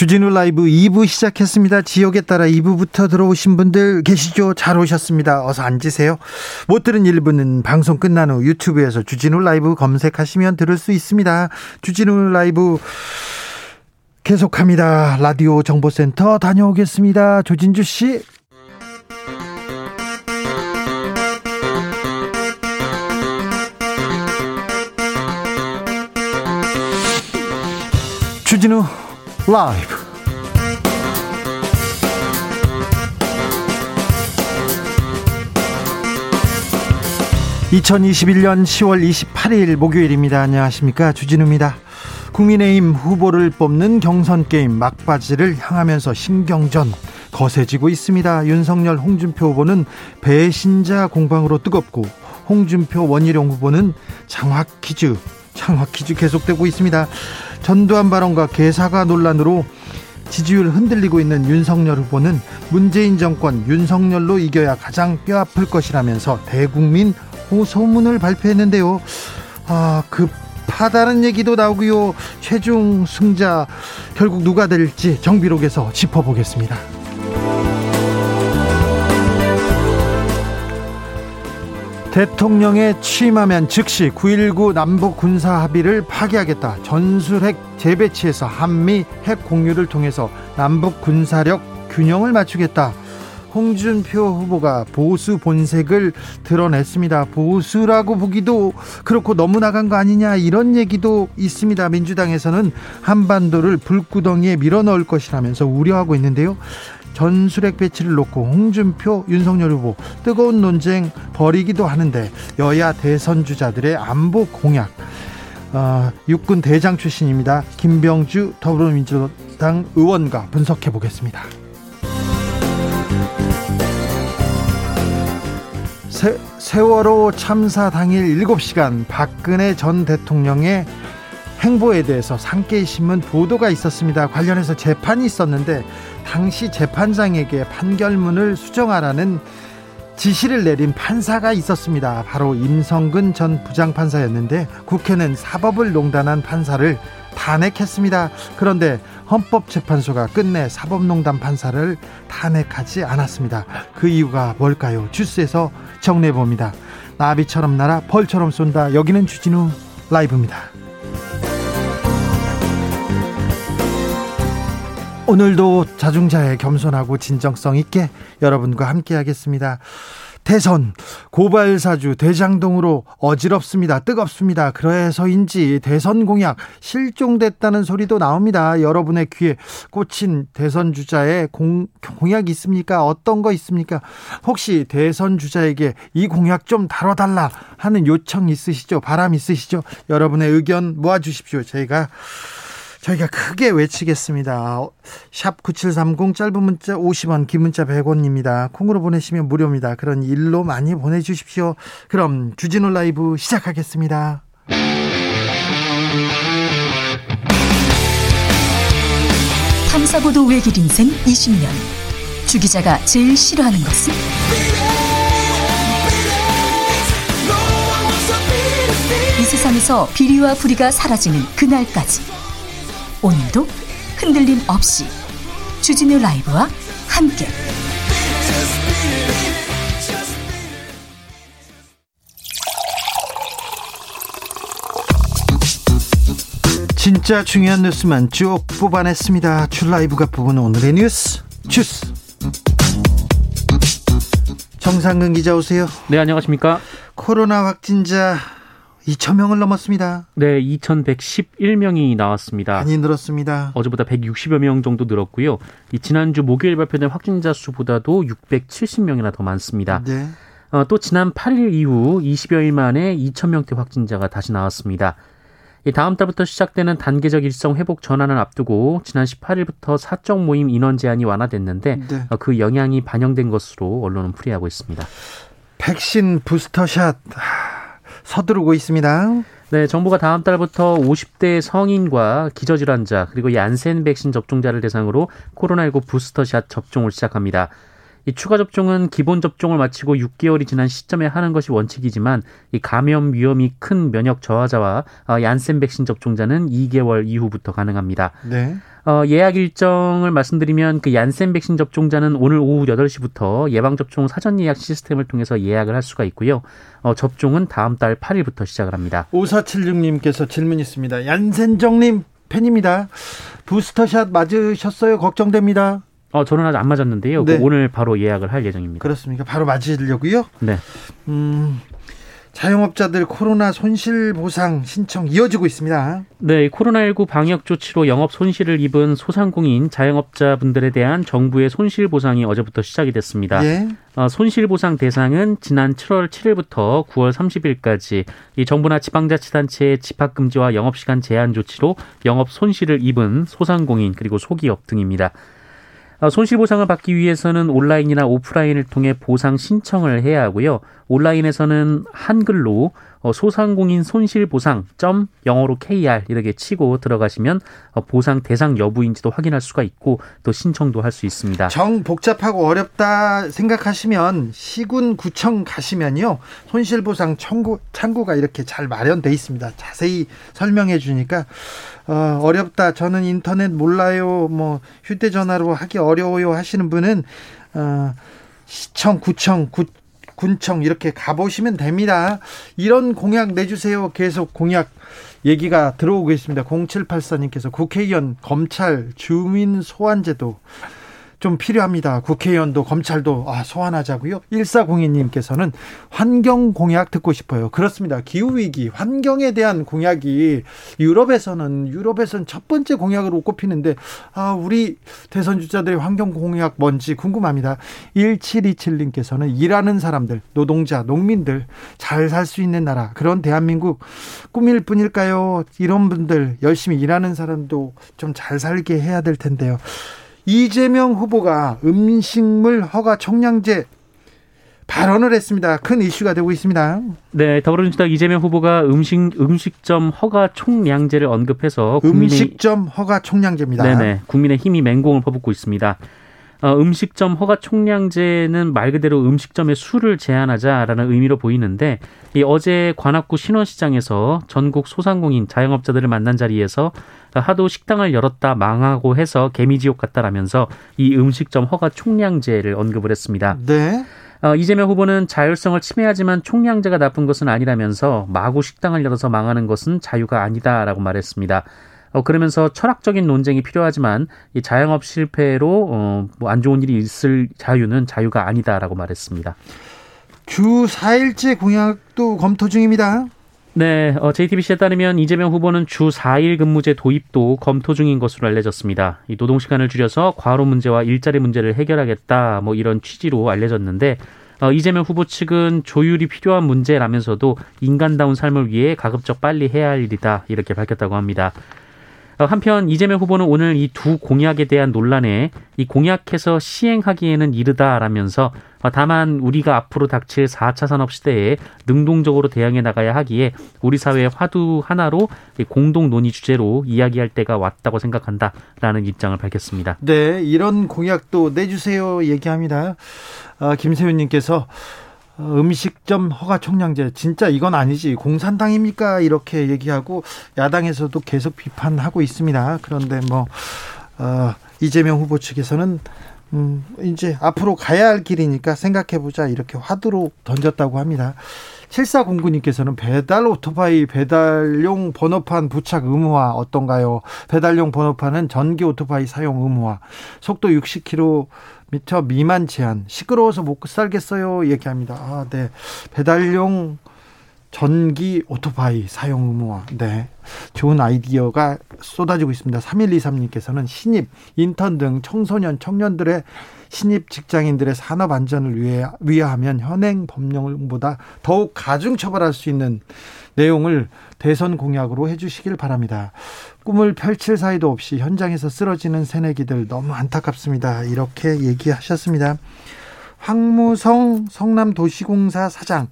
주진우 라이브 2부 시작했습니다. 지역에 따라 2부부터 들어오신 분들 계시죠? 잘 오셨습니다. 어서 앉으세요. 못 들은 1부는 방송 끝난 후 유튜브에서 주진우 라이브 검색하시면 들을 수 있습니다. 주진우 라이브 계속합니다. 라디오 정보센터 다녀오겠습니다. 조진주 씨. 주진우 라이브 2021년 10월 28일 목요일입니다. 안녕하십니까. 주진우입니다. 국민의힘 후보를 뽑는 경선 게임 막바지를 향하면서 신경전 거세지고 있습니다. 윤석열 홍준표 후보는 배신자 공방으로 뜨겁고 홍준표 원희룡 후보는 장학 퀴즈 장학 퀴즈 계속되고 있습니다. 전두환 발언과 개사가 논란으로 지지율 흔들리고 있는 윤석열 후보는 문재인 정권 윤석열로 이겨야 가장 뼈아플 것이라면서 대국민 호소문을 발표했는데요. 아, 급하다는 얘기도 나오고요. 최종 승자 결국 누가 될지 정비록에서 짚어보겠습니다. 대통령에 취임하면 즉시 9.19 남북 군사 합의를 파기하겠다. 전술핵 재배치에서 한미 핵 공유를 통해서 남북 군사력 균형을 맞추겠다. 홍준표 후보가 보수 본색을 드러냈습니다. 보수라고 보기도 그렇고 너무 나간 거 아니냐 이런 얘기도 있습니다. 민주당에서는 한반도를 불구덩이에 밀어넣을 것이라면서 우려하고 있는데요. 전술핵 배치를 놓고 홍준표, 윤석열 후보 뜨거운 논쟁 벌이기도 하는데 여야 대선 주자들의 안보 공약 어, 육군 대장 출신입니다. 김병주 더불어민주당 의원과 분석해 보겠습니다. 세, 세월호 참사 당일 7시간 박근혜 전 대통령의 행보에 대해서 상계신문 보도가 있었습니다. 관련해서 재판이 있었는데 당시 재판장에게 판결문을 수정하라는 지시를 내린 판사가 있었습니다. 바로 임성근 전 부장판사였는데 국회는 사법을 농단한 판사를 탄핵했습니다. 그런데 헌법재판소가 끝내 사법농단 판사를 탄핵하지 않았습니다. 그 이유가 뭘까요? 주스에서 정리해 봅니다. 나비처럼 날아 벌처럼 쏜다. 여기는 주진우 라이브입니다. 오늘도 자중자애 겸손하고 진정성 있게 여러분과 함께 하겠습니다. 대선 고발 사주 대장동으로 어지럽습니다. 뜨겁습니다. 그래서인지 대선 공약 실종됐다는 소리도 나옵니다. 여러분의 귀에 꽂힌 대선 주자의 공, 공약이 있습니까? 어떤 거 있습니까? 혹시 대선 주자에게 이 공약 좀 다뤄달라 하는 요청 있으시죠? 바람 있으시죠? 여러분의 의견 모아 주십시오. 저희가 저희가 크게 외치겠습니다. 샵 9730 짧은 문자 50원 긴 문자 100원입니다. 콩으로 보내시면 무료입니다. 그런 일로 많이 보내주십시오. 그럼 주진우 라이브 시작하겠습니다. 탐사보도 외길 인생 20년 주 기자가 제일 싫어하는 것은? 이 세상에서 비리와 부리가 사라지는 그날까지 오늘도 흔들림 없이 주진우 라이브와 함께 진짜 중요한 뉴스만 쭉 뽑아냈습니다. 줄 라이브가 뽑은 오늘의 뉴스 주스 정상근 기자 오세요. 네 안녕하십니까. 코로나 확진자 2,000명을 넘었습니다. 네, 2,111명이 나왔습니다. 많이 늘었습니다. 어제보다 160여 명 정도 늘었고요. 이 지난주 목요일 발표된 확진자 수보다도 670명이나 더 많습니다. 네. 어, 또 지난 8일 이후 20여일 만에 2,000명대 확진자가 다시 나왔습니다. 이 다음 달부터 시작되는 단계적 일상 회복 전환을 앞두고 지난 18일부터 사적 모임 인원 제한이 완화됐는데 네. 어, 그 영향이 반영된 것으로 언론은 풀이하고 있습니다. 백신 부스터샷 서두르고 있습니다. 네, 정부가 다음 달부터 50대 성인과 기저질환자 그리고 얀센 백신 접종자를 대상으로 코로나19 부스터샷 접종을 시작합니다. 이 추가 접종은 기본 접종을 마치고 6개월이 지난 시점에 하는 것이 원칙이지만 이 감염 위험이 큰 면역 저하자와 어, 얀센 백신 접종자는 2개월 이후부터 가능합니다. 네. 어, 예약 일정을 말씀드리면 그 얀센 백신 접종자는 오늘 오후 8시부터 예방 접종 사전 예약 시스템을 통해서 예약을 할 수가 있고요. 어, 접종은 다음 달 8일부터 시작을 합니다. 5476님께서 질문 있습니다. 얀센정님 팬입니다. 부스터샷 맞으셨어요? 걱정됩니다. 어, 저는 아직 안 맞았는데요. 네. 오늘 바로 예약을 할 예정입니다. 그렇습니까? 바로 맞으려고요? 네. 음, 자영업자들 코로나 손실 보상 신청 이어지고 있습니다. 네, 코로나19 방역 조치로 영업 손실을 입은 소상공인 자영업자분들에 대한 정부의 손실 보상이 어제부터 시작이 됐습니다. 예. 어, 손실 보상 대상은 지난 7월 7일부터 9월 30일까지 이 정부나 지방자치단체의 집합 금지와 영업 시간 제한 조치로 영업 손실을 입은 소상공인 그리고 소기업 등입니다. 어, 손실보상을 받기 위해서는 온라인이나 오프라인을 통해 보상 신청을 해야 하고요. 온라인에서는 한글로 어, 소상공인 손실 보상 점 영어로 KR 이렇게 치고 들어가시면 어, 보상 대상 여부인지도 확인할 수가 있고 또 신청도 할 수 있습니다. 정 복잡하고 어렵다 생각하시면 시군 구청 가시면요 손실 보상 청구 창구가 이렇게 잘 마련돼 있습니다. 자세히 설명해 주니까 어, 어렵다 저는 인터넷 몰라요 뭐 휴대전화로 하기 어려워요 하시는 분은 어, 시청 구청 구, 군청 이렇게 가보시면 됩니다. 이런 공약 내주세요. 계속 공약 얘기가 들어오고 있습니다. 0784님께서 국회의원, 검찰, 주민 소환제도 좀 필요합니다. 국회의원도 검찰도 아, 소환하자고요. 1402님께서는 환경 공약 듣고 싶어요. 그렇습니다. 기후 위기, 환경에 대한 공약이 유럽에서는 유럽에서는 첫 번째 공약으로 꼽히는데 아, 우리 대선 주자들의 환경 공약 뭔지 궁금합니다. 1727님께서는 일하는 사람들, 노동자, 농민들 잘 살 수 있는 나라 그런 대한민국 꿈일 뿐일까요? 이런 분들 열심히 일하는 사람도 좀 잘 살게 해야 될 텐데요. 이재명 후보가 음식물 허가 총량제 발언을 했습니다. 큰 이슈가 되고 있습니다. 네, 더불어민주당 이재명 후보가 음식 음식점 허가 총량제를 언급해서 음식점 허가 총량제입니다. 네네, 국민의 힘이 맹공을 퍼붓고 있습니다. 어, 음식점 허가 총량제는 말 그대로 음식점의 수를 제한하자라는 의미로 보이는데 이 어제 관악구 신원시장에서 전국 소상공인 자영업자들을 만난 자리에서 하도 식당을 열었다 망하고 해서 개미지옥 같다라면서 이 음식점 허가 총량제를 언급을 했습니다. 네. 어, 이재명 후보는 자율성을 침해하지만 총량제가 나쁜 것은 아니라면서 마구 식당을 열어서 망하는 것은 자유가 아니다라고 말했습니다. 어, 그러면서 철학적인 논쟁이 필요하지만 이 자영업 실패로 어, 뭐 안 좋은 일이 있을 자유는 자유가 아니다라고 말했습니다. 주 4일째 공약도 검토 중입니다. 네, 어, JTBC에 따르면 이재명 후보는 주 4일 근무제 도입도 검토 중인 것으로 알려졌습니다. 이 노동 시간을 줄여서 과로 문제와 일자리 문제를 해결하겠다, 뭐 이런 취지로 알려졌는데 어, 이재명 후보 측은 조율이 필요한 문제라면서도 인간다운 삶을 위해 가급적 빨리 해야 할 일이다 이렇게 밝혔다고 합니다. 어, 한편 이재명 후보는 오늘 이 두 공약에 대한 논란에 이 공약해서 시행하기에는 이르다라면서 어, 다만 우리가 앞으로 닥칠 4차 산업 시대에 능동적으로 대응해 나가야 하기에 우리 사회의 화두 하나로 공동 논의 주제로 이야기할 때가 왔다고 생각한다라는 입장을 밝혔습니다. 네, 이런 공약도 내주세요 얘기합니다. 아, 김세윤님께서 어, 음식점 허가 총량제 진짜 이건 아니지 공산당입니까 이렇게 얘기하고 야당에서도 계속 비판하고 있습니다. 그런데 뭐 어, 이재명 후보 측에서는 음, 이제 앞으로 가야 할 길이니까 생각해보자 이렇게 화두로 던졌다고 합니다. 7409님께서는 배달 오토바이 배달용 번호판 부착 의무화 어떤가요? 배달용 번호판은 전기 오토바이 사용 의무화 속도 60km 미터 미만 제한 시끄러워서 못 살겠어요 얘기합니다. 아, 네. 배달용 전기 오토바이 사용 의무화. 네. 좋은 아이디어가 쏟아지고 있습니다. 3123님께서는 신입, 인턴 등 청소년, 청년들의 신입 직장인들의 산업 안전을 위해 위하면 현행 법령보다 더욱 가중 처벌할 수 있는 내용을 대선 공약으로 해주시길 바랍니다. 꿈을 펼칠 사이도 없이 현장에서 쓰러지는 새내기들 너무 안타깝습니다. 이렇게 얘기하셨습니다. 황무성 성남도시공사 사장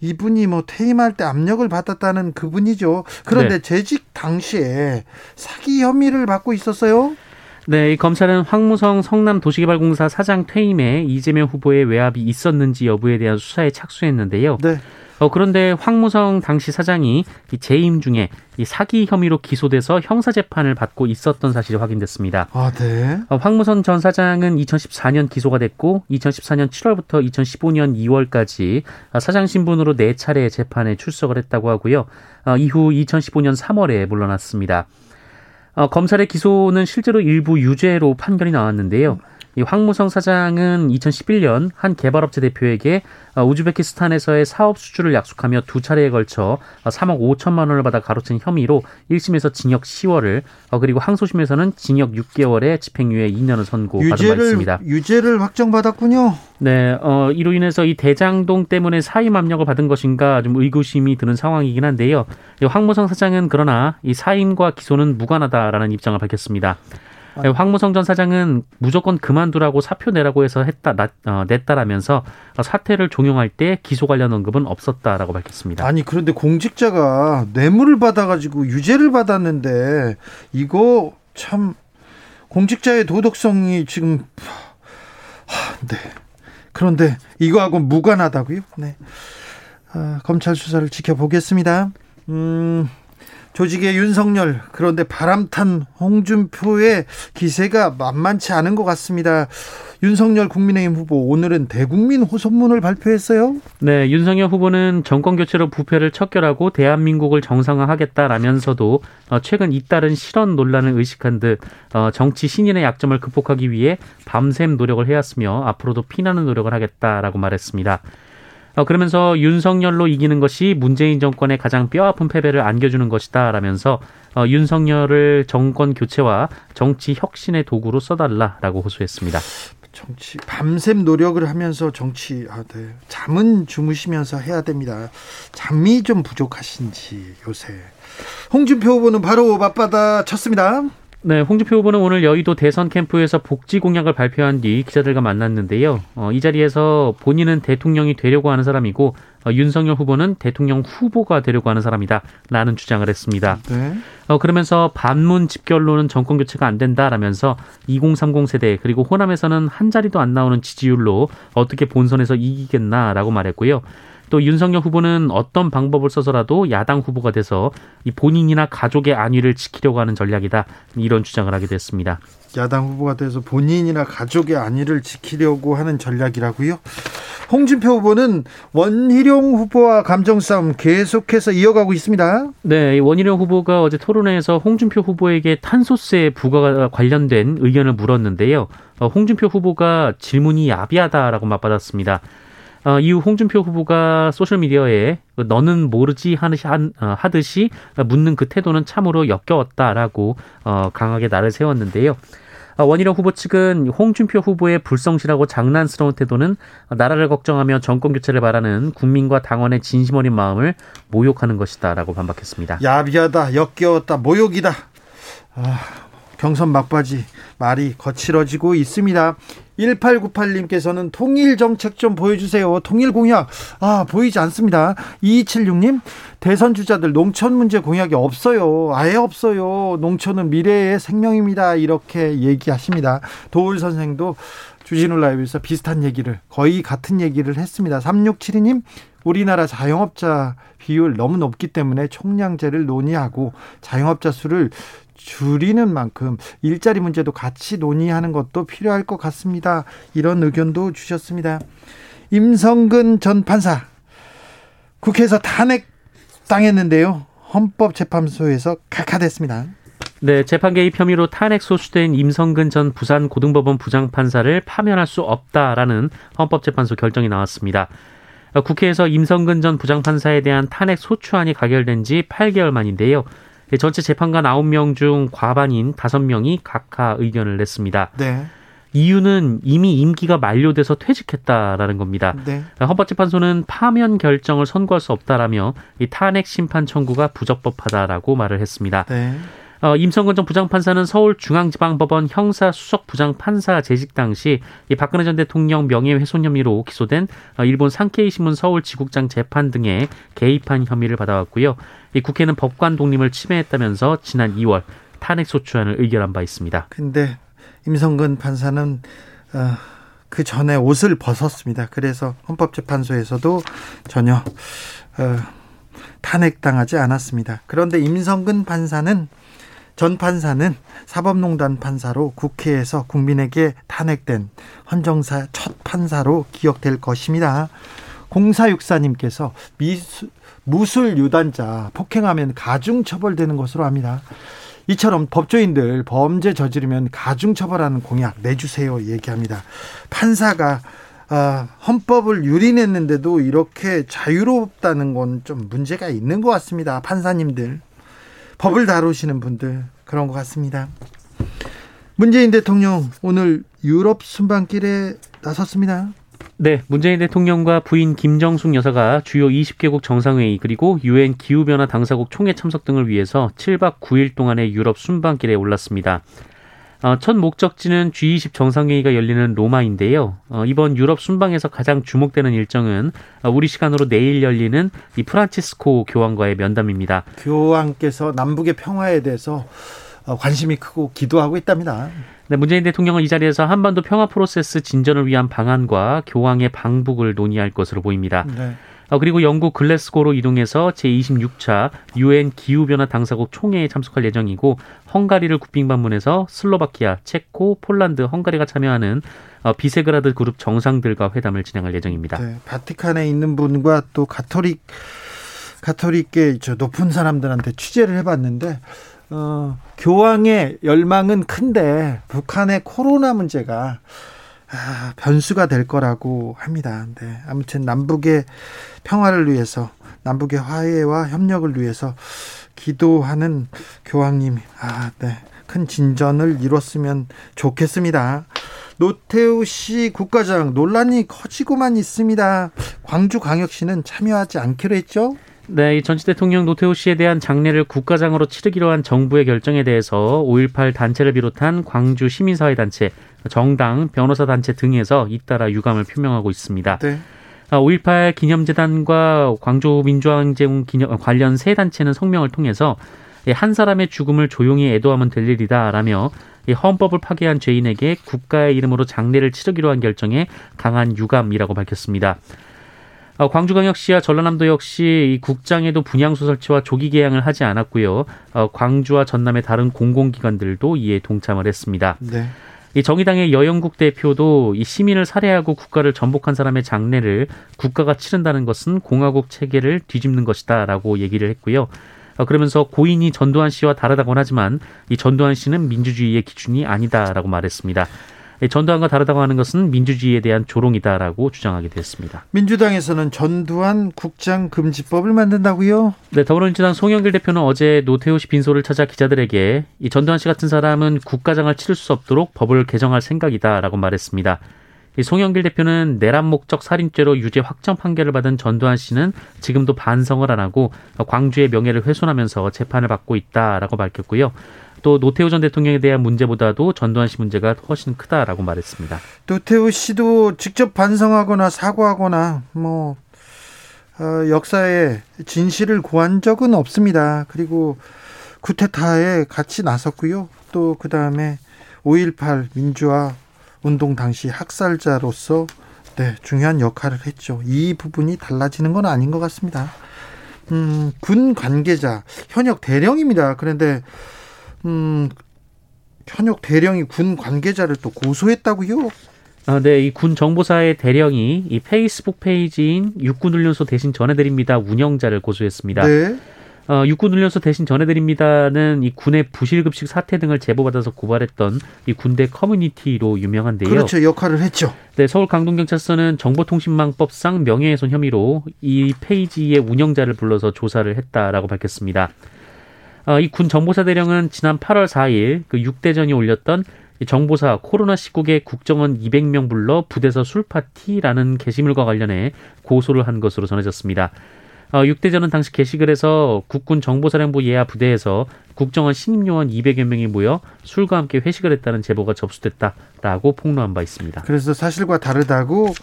이분이 뭐 퇴임할 때 압력을 받았다는 그분이죠. 그런데 네. 재직 당시에 사기 혐의를 받고 있었어요. 네, 이 검찰은 황무성 성남도시개발공사 사장 퇴임에 이재명 후보의 외압이 있었는지 여부에 대한 수사에 착수했는데요. 네. 어, 그런데 황무성 당시 사장이 이 재임 중에 이 사기 혐의로 기소돼서 형사 재판을 받고 있었던 사실이 확인됐습니다. 아, 네. 어, 황무성 전 사장은 2014년 기소가 됐고 2014년 7월부터 2015년 2월까지 사장 신분으로 네 차례 재판에 출석을 했다고 하고요. 어, 이후 2015년 3월에 물러났습니다. 어, 검찰의 기소는 실제로 일부 유죄로 판결이 나왔는데요. 이 황무성 사장은 2011년 한 개발업체 대표에게 어, 우즈베키스탄에서의 사업 수주를 약속하며 두 차례에 걸쳐 3억 어, 5천만 원을 받아 가로챈 혐의로 1심에서 징역 10월을 어, 그리고 항소심에서는 징역 6개월에 집행유예 2년을 선고받은 바 있습니다. 유죄를 확정받았군요. 네, 어, 이로 인해서 이 대장동 때문에 사임 압력을 받은 것인가 좀 의구심이 드는 상황이긴 한데요. 황무성 사장은 그러나 이 사임과 기소는 무관하다라는 입장을 밝혔습니다. 아. 황무성 전 사장은 무조건 그만두라고 사표 내라고 해서 했다 나, 어, 냈다라면서 사태를 종용할 때 기소 관련 언급은 없었다라고 밝혔습니다. 아니 그런데 공직자가 뇌물을 받아가지고 유죄를 받았는데 이거 참 공직자의 도덕성이 지금 하, 네 그런데 이거하고 무관하다고요? 네 아, 검찰 수사를 지켜보겠습니다. 음. 조직의 윤석열 그런데 바람탄 홍준표의 기세가 만만치 않은 것 같습니다. 윤석열 국민의힘 후보 오늘은 대국민 호소문을 발표했어요. 네, 윤석열 후보는 정권 교체로 부패를 척결하고 대한민국을 정상화하겠다라면서도 어, 최근 잇따른 실언 논란을 의식한 듯 어, 정치 신인의 약점을 극복하기 위해 밤샘 노력을 해왔으며 앞으로도 피나는 노력을 하겠다라고 말했습니다. 어, 그러면서 윤석열로 이기는 것이 문재인 정권의 가장 뼈아픈 패배를 안겨주는 것이다라면서 어, 윤석열을 정권 교체와 정치 혁신의 도구로 써달라라고 호소했습니다. 정치 밤샘 노력을 하면서 정치 아, 네. 잠은 주무시면서 해야 됩니다. 잠이 좀 부족하신지 요새 홍준표 후보는 바로 맞받아 쳤습니다. 네, 홍준표 후보는 오늘 여의도 대선 캠프에서 복지 공약을 발표한 뒤 기자들과 만났는데요. 어, 이 자리에서 본인은 대통령이 되려고 하는 사람이고 어, 윤석열 후보는 대통령 후보가 되려고 하는 사람이다. 라는 주장을 했습니다. 네. 어, 그러면서 반문 집결로는 정권 교체가 안 된다라면서 2030 세대 그리고 호남에서는 한 자리도 안 나오는 지지율로 어떻게 본선에서 이기겠나라고 말했고요. 또 윤석열 후보는 어떤 방법을 써서라도 야당 후보가 돼서 이 본인이나 가족의 안위를 지키려고 하는 전략이다 이런 주장을 하게 됐습니다. 야당 후보가 돼서 본인이나 가족의 안위를 지키려고 하는 전략이라고요? 홍준표 후보는 원희룡 후보와 감정 싸움 계속해서 이어가고 있습니다. 네, 원희룡 후보가 어제 토론회에서 홍준표 후보에게 탄소세 부과 관련된 의견을 물었는데요. 어, 홍준표 후보가 질문이 야비하다라고 맞받았습니다. 어, 이후 홍준표 후보가 소셜미디어에 너는 모르지 하듯이, 어, 하듯이 묻는 그 태도는 참으로 역겨웠다라고 어, 강하게 나를 세웠는데요. 어, 원희룡 후보 측은 홍준표 후보의 불성실하고 장난스러운 태도는 나라를 걱정하며 정권 교체를 바라는 국민과 당원의 진심 어린 마음을 모욕하는 것이다라고 반박했습니다. 야비하다, 역겨웠다, 모욕이다. 아, 경선 막바지 말이 거칠어지고 있습니다. 1898님께서는 통일 정책 좀 보여주세요. 통일 공약. 아, 보이지 않습니다. 2276님, 대선 주자들 농촌 문제 공약이 없어요. 아예 없어요. 농촌은 미래의 생명입니다. 이렇게 얘기하십니다. 도울 선생도 주진우 라이브에서 비슷한 얘기를, 거의 같은 얘기를 했습니다. 3672님, 우리나라 자영업자 비율 너무 높기 때문에 총량제를 논의하고 자영업자 수를 줄이는 만큼 일자리 문제도 같이 논의하는 것도 필요할 것 같습니다. 이런 의견도 주셨습니다. 임성근 전 판사 국회에서 탄핵 당했는데요. 헌법재판소에서 각하됐습니다. 네, 재판 개입 혐의로 탄핵 소추된 임성근 전 부산 고등법원 부장판사를 파면할 수 없다라는 헌법재판소 결정이 나왔습니다. 국회에서 임성근 전 부장판사에 대한 탄핵 소추안이 가결된 지 8개월 만인데요. 예, 전체 재판관 9명 중 과반인 5명이 각하 의견을 냈습니다. 네. 이유는 이미 임기가 만료돼서 퇴직했다라는 겁니다. 네. 헌법재판소는 파면 결정을 선고할 수 없다라며 이 탄핵 심판 청구가 부적법하다라고 말을 했습니다. 네. 어, 임성근 전 부장판사는 서울중앙지방법원 형사 수석 부장판사 재직 당시 이 박근혜 전 대통령 명예훼손 혐의로 기소된 어, 일본 상케이 신문 서울 지국장 재판 등에 개입한 혐의를 받아왔고요. 이 국회는 법관 독립을 침해했다면서 지난 2월 탄핵 소추안을 의결한 바 있습니다. 근데 임성근 판사는 어, 그 전에 옷을 벗었습니다. 그래서 헌법재판소에서도 전혀 어, 탄핵당하지 않았습니다. 그런데 임성근 판사는 전 판사는 사법농단 판사로 국회에서 국민에게 탄핵된 헌정사 첫 판사로 기억될 것입니다. 공사육사님께서 미수, 무술 유단자 폭행하면 가중 처벌되는 것으로 합니다. 이처럼 법조인들 범죄 저지르면 가중 처벌하는 공약 내주세요 얘기합니다. 판사가 어, 헌법을 유린했는데도 이렇게 자유롭다는 건 좀 문제가 있는 것 같습니다. 판사님들. 법을 다루시는 분들 그런 것 같습니다. 문재인 대통령 오늘 유럽 순방길에 나섰습니다. 네, 문재인 대통령과 부인 김정숙 여사가 주요 20개국 정상회의 그리고 유엔 기후변화 당사국 총회 참석 등을 위해서 7박 9일 동안의 유럽 순방길에 올랐습니다. 어, 첫 목적지는 G20 정상회의가 열리는 로마인데요. 어, 이번 유럽 순방에서 가장 주목되는 일정은 어, 우리 시간으로 내일 열리는 이 프란치스코 교황과의 면담입니다. 교황께서 남북의 평화에 대해서 관심이 크고 기도하고 있답니다. 네, 문재인 대통령은 이 자리에서 한반도 평화 프로세스 진전을 위한 방안과 교황의 방북을 논의할 것으로 보입니다. 네. 어, 그리고 영국 글래스고로 이동해서 제26차 유엔 기후변화 당사국 총회에 참석할 예정이고 헝가리를 국빈 방문해서 슬로바키아, 체코, 폴란드, 헝가리가 참여하는 어, 비세그라드 그룹 정상들과 회담을 진행할 예정입니다. 네, 바티칸에 있는 분과 또 가톨릭 가톨릭계 저 높은 사람들한테 취재를 해봤는데 어, 교황의 열망은 큰데 북한의 코로나 문제가 아, 변수가 될 거라고 합니다. 네, 아무튼 남북의 평화를 위해서 남북의 화해와 협력을 위해서 기도하는 교황님, 아, 네, 큰 진전을 이뤘으면 좋겠습니다. 노태우 씨 국가장 논란이 커지고만 있습니다. 광주광역시는 참여하지 않기로 했죠? 네, 이 전직 대통령 노태우 씨에 대한 장례를 국가장으로 치르기로 한 정부의 결정에 대해서 5.18 단체를 비롯한 광주 시민사회 단체, 정당, 변호사 단체 등에서 잇따라 유감을 표명하고 있습니다. 네. 5.18 기념재단과 광주 민주항쟁 기념 관련 세 단체는 성명을 통해서 한 사람의 죽음을 조용히 애도하면 될 일이다라며 헌법을 파괴한 죄인에게 국가의 이름으로 장례를 치르기로 한 결정에 강한 유감이라고 밝혔습니다. 어, 광주광역시와 전라남도 역시 국장에도 분향소 설치와 조기 개양을 하지 않았고요. 어, 광주와 전남의 다른 공공기관들도 이에 동참을 했습니다. 네. 이 정의당의 여영국 대표도 이 시민을 살해하고 국가를 전복한 사람의 장례를 국가가 치른다는 것은 공화국 체계를 뒤집는 것이다라고 얘기를 했고요. 어, 그러면서 고인이 전두환 씨와 다르다곤 하지만 이 전두환 씨는 민주주의의 기준이 아니다라고 말했습니다. 예, 전두환과 다르다고 하는 것은 민주주의에 대한 조롱이다라고 주장하게 됐습니다. 민주당에서는 전두환 국장 금지법을 만든다고요? 네, 더불어민주당 송영길 대표는 어제 노태우 씨 빈소를 찾아 기자들에게 이 전두환 씨 같은 사람은 국가장을 치를 수 없도록 법을 개정할 생각이다라고 말했습니다. 이 송영길 대표는 내란 목적 살인죄로 유죄 확정 판결을 받은 전두환 씨는 지금도 반성을 안 하고 광주의 명예를 훼손하면서 재판을 받고 있다라고 밝혔고요. 또 노태우 전 대통령에 대한 문제보다도 전두환 씨 문제가 훨씬 크다라고 말했습니다. 노태우 씨도 직접 반성하거나 사과하거나 뭐 어, 역사의 진실을 구한 적은 없습니다. 그리고 쿠데타에 같이 나섰고요. 또 그 다음에 5.18 민주화 운동 당시 학살자로서 네, 중요한 역할을 했죠. 이 부분이 달라지는 건 아닌 것 같습니다. 음, 군 관계자 현역 대령입니다. 그런데 음, 현역 대령이 군 관계자를 또 고소했다고요? 아, 네, 이 군 정보사의 대령이 이 페이스북 페이지인 육군훈련소 대신 전해드립니다 운영자를 고소했습니다. 네. 어, 육군훈련소 대신 전해드립니다는 이 군의 부실급식 사태 등을 제보받아서 고발했던 이 군대 커뮤니티로 유명한데요. 그렇죠, 역할을 했죠. 네, 서울 강동경찰서는 정보통신망법상 명예훼손 혐의로 이 페이지의 운영자를 불러서 조사를 했다라고 밝혔습니다. 어, 이군 정보사 대령은 지난 8월 4일 그 6대전이 올렸던 정보사 코로나19개 국정원 200명 불러 부대서 술파티라는 게시물과 관련해 고소를 한 것으로 전해졌습니다. 어, 6대전은 당시 게시글 에서 국군 정보사령부 예하 부대에서 국정원 신임 요원 200여 명이 모여 술과 함께 회식을 했다는 제보가 접수됐다라고 폭로한 바 있습니다. 그래서 사실과 다르다고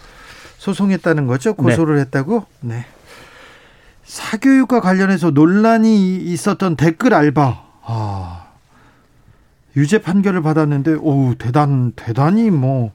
소송했다는 거죠? 고소를 네. 했다고? 네. 사교육과 관련해서 논란이 있었던 댓글 알바. 아, 유죄 판결을 받았는데, 오, 대단, 대단히 뭐,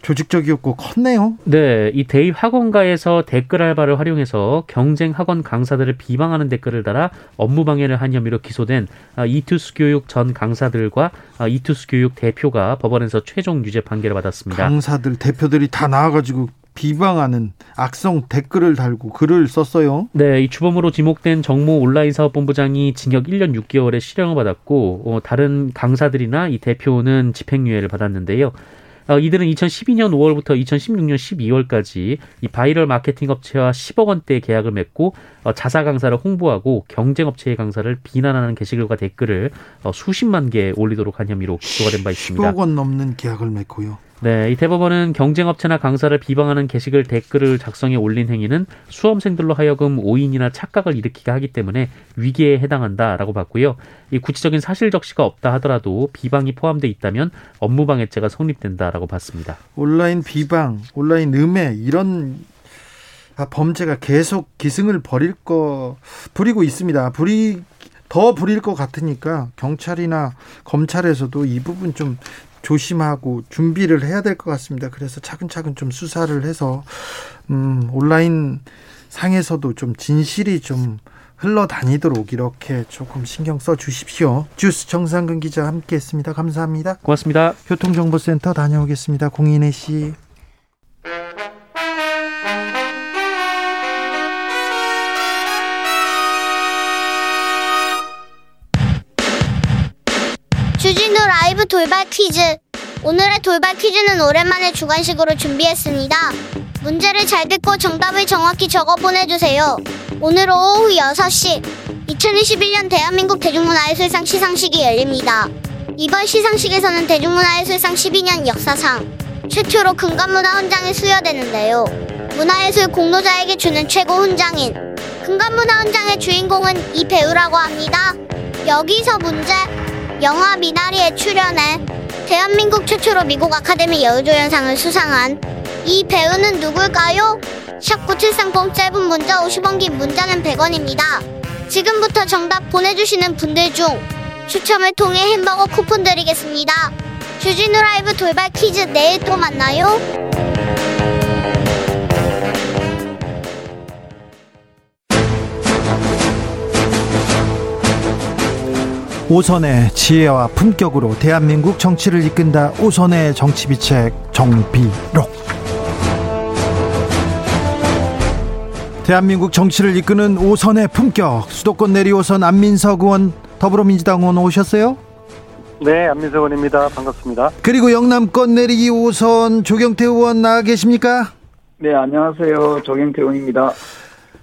조직적이었고 컸네요. 네, 이 대입 학원가에서 댓글 알바를 활용해서 경쟁 학원 강사들을 비방하는 댓글을 달아 업무 방해를 한 혐의로 기소된 아, 이투스 교육 전 강사들과 아, 이투스 교육 대표가 법원에서 최종 유죄 판결을 받았습니다. 강사들 대표들이 다 나와가지고 비방하는 악성 댓글을 달고 글을 썼어요. 네, 이 주범으로 지목된 정모 온라인 사업 본부장이 징역 1년 6개월의 실형을 받았고 어, 다른 강사들이나 이 대표는 집행유예를 받았는데요. 어, 이들은 2012년 5월부터 2016년 12월까지 이 바이럴 마케팅 업체와 10억 원대 계약을 맺고 어, 자사 강사를 홍보하고 경쟁 업체의 강사를 비난하는 게시글과 댓글을 어, 수십만 개 올리도록 한 혐의로 기소가 된 바 있습니다. 10억 원 넘는 계약을 맺고요. 네, 이 대법원은 경쟁업체나 강사를 비방하는 게시글 댓글을 작성해 올린 행위는 수험생들로 하여금 오인이나 착각을 일으키게 하기 때문에 위계에 해당한다라고 봤고요. 이 구체적인 사실 적시가 없다 하더라도 비방이 포함돼 있다면 업무방해죄가 성립된다라고 봤습니다. 온라인 비방, 온라인 음해 이런 범죄가 계속 기승을 벌일 거 부리고 있습니다. 부리 더 부릴 것 같으니까 경찰이나 검찰에서도 이 부분 좀 조심하고 준비를 해야 될 것 같습니다. 그래서 차근차근 좀 수사를 해서 음, 온라인 상에서도 좀 진실이 좀 흘러다니도록 이렇게 조금 신경 써 주십시오. 주스 정상근 기자 함께했습니다. 감사합니다. 고맙습니다. 교통정보센터 다녀오겠습니다. 공인혜 씨. 돌발 퀴즈. 오늘의 돌발 퀴즈는 오랜만에 주관식으로 준비했습니다. 문제를 잘 듣고 정답을 정확히 적어 보내주세요. 오늘 오후 6시 2021년 대한민국 대중문화예술상 시상식이 열립니다. 이번 시상식에서는 대중문화예술상 12년 역사상 최초로 금관문화 훈장이 수여되는데요. 문화예술 공로자에게 주는 최고 훈장인 금관문화 훈장의 주인공은 이 배우라고 합니다. 여기서 문제 영화 미나리에 출연해 대한민국 최초로 미국 아카데미 여우조연상을 수상한 이 배우는 누굴까요? 샵9730 짧은 문자 50원 긴 문자는 100원입니다. 지금부터 정답 보내주시는 분들 중 추첨을 통해 햄버거 쿠폰 드리겠습니다. 주진우 라이브 돌발 퀴즈 내일 또 만나요. 오선의 지혜와 품격으로 대한민국 정치를 이끈다. 오선의 정치비책 정비록. 대한민국 정치를 이끄는 오선의 품격. 수도권 내리 오선 안민석 의원 더불어민주당 의원 오셨어요? 네, 안민석 의원입니다. 반갑습니다. 그리고 영남권 내리 오선 조경태 의원 나와 계십니까? 네, 안녕하세요. 조경태 의원입니다.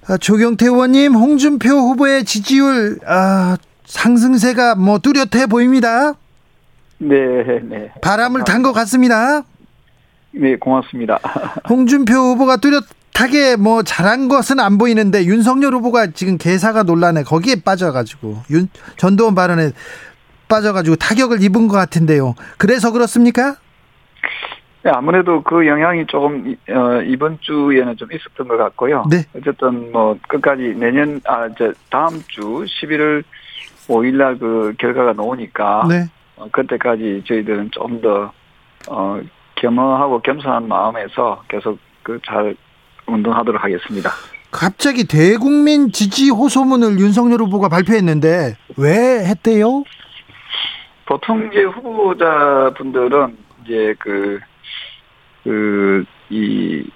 아, 조경태 의원님, 홍준표 후보의 지지율 아, 상승세가 뭐 뚜렷해 보입니다. 네, 네. 바람을 탄 것 같습니다. 네, 고맙습니다. 홍준표 후보가 뚜렷하게 뭐 잘한 것은 안 보이는데 윤석열 후보가 지금 개사가 논란에 거기에 빠져가지고 윤 전두원 발언에 빠져가지고 타격을 입은 것 같은데요. 그래서 그렇습니까? 네, 아무래도 그 영향이 조금 어, 이번 주에는 좀 있었던 것 같고요. 네. 어쨌든 뭐 끝까지 내년 아저 다음 주 11월 5일날 그 결과가 나오니까 네. 어, 그때까지 저희들은 좀 더 어, 겸허하고 겸손한 마음에서 계속 그 잘 운동하도록 하겠습니다. 갑자기 대국민 지지 호소문을 윤석열 후보가 발표했는데 왜 했대요? 보통 이제 후보자분들은 이제 그, 그, 이,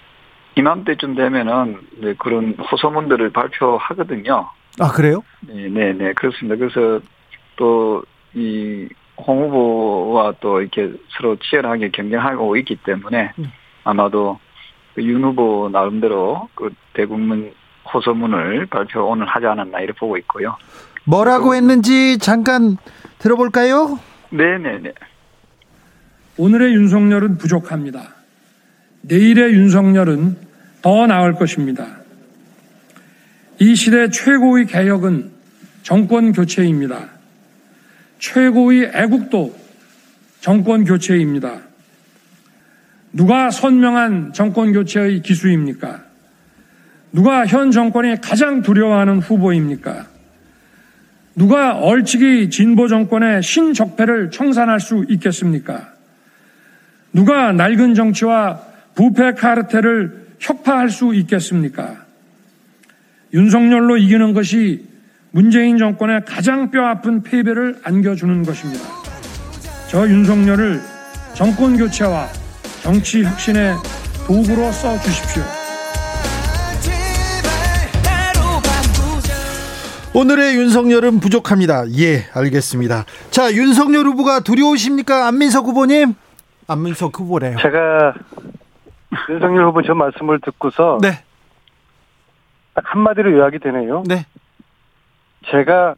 이맘때쯤 되면은 이제 그런 호소문들을 발표하거든요. 아, 그래요? 네, 네, 네, 그렇습니다. 그래서 또, 이, 홍 후보와 또 이렇게 서로 치열하게 경쟁하고 있기 때문에 음. 아마도 그윤 후보 나름대로 그 대국민 호소문을 발표 오늘 하지 않았나 이렇게 보고 있고요. 뭐라고 했는지 잠깐 들어볼까요? 네네네. 네, 네. 오늘의 윤석열은 부족합니다. 내일의 윤석열은 더 나을 것입니다. 이 시대 최고의 개혁은 정권 교체입니다. 최고의 애국도 정권 교체입니다. 누가 선명한 정권 교체의 기수입니까? 누가 현 정권이 가장 두려워하는 후보입니까? 누가 얼치기 진보 정권의 신적폐를 청산할 수 있겠습니까? 누가 낡은 정치와 부패 카르텔을 혁파할 수 있겠습니까? 윤석열로 이기는 것이 문재인 정권의 가장 뼈아픈 패배를 안겨주는 것입니다. 저 윤석열을 정권 교체와 정치 혁신의 도구로 써 주십시오. 오늘의 윤석열은 부족합니다. 예, 알겠습니다. 자, 윤석열 후보가 두려우십니까? 안민석 후보님? 안민석 후보래요. 제가 윤석열 후보 저 말씀을 듣고서 네. 한마디로 요약이 되네요. 네. 제가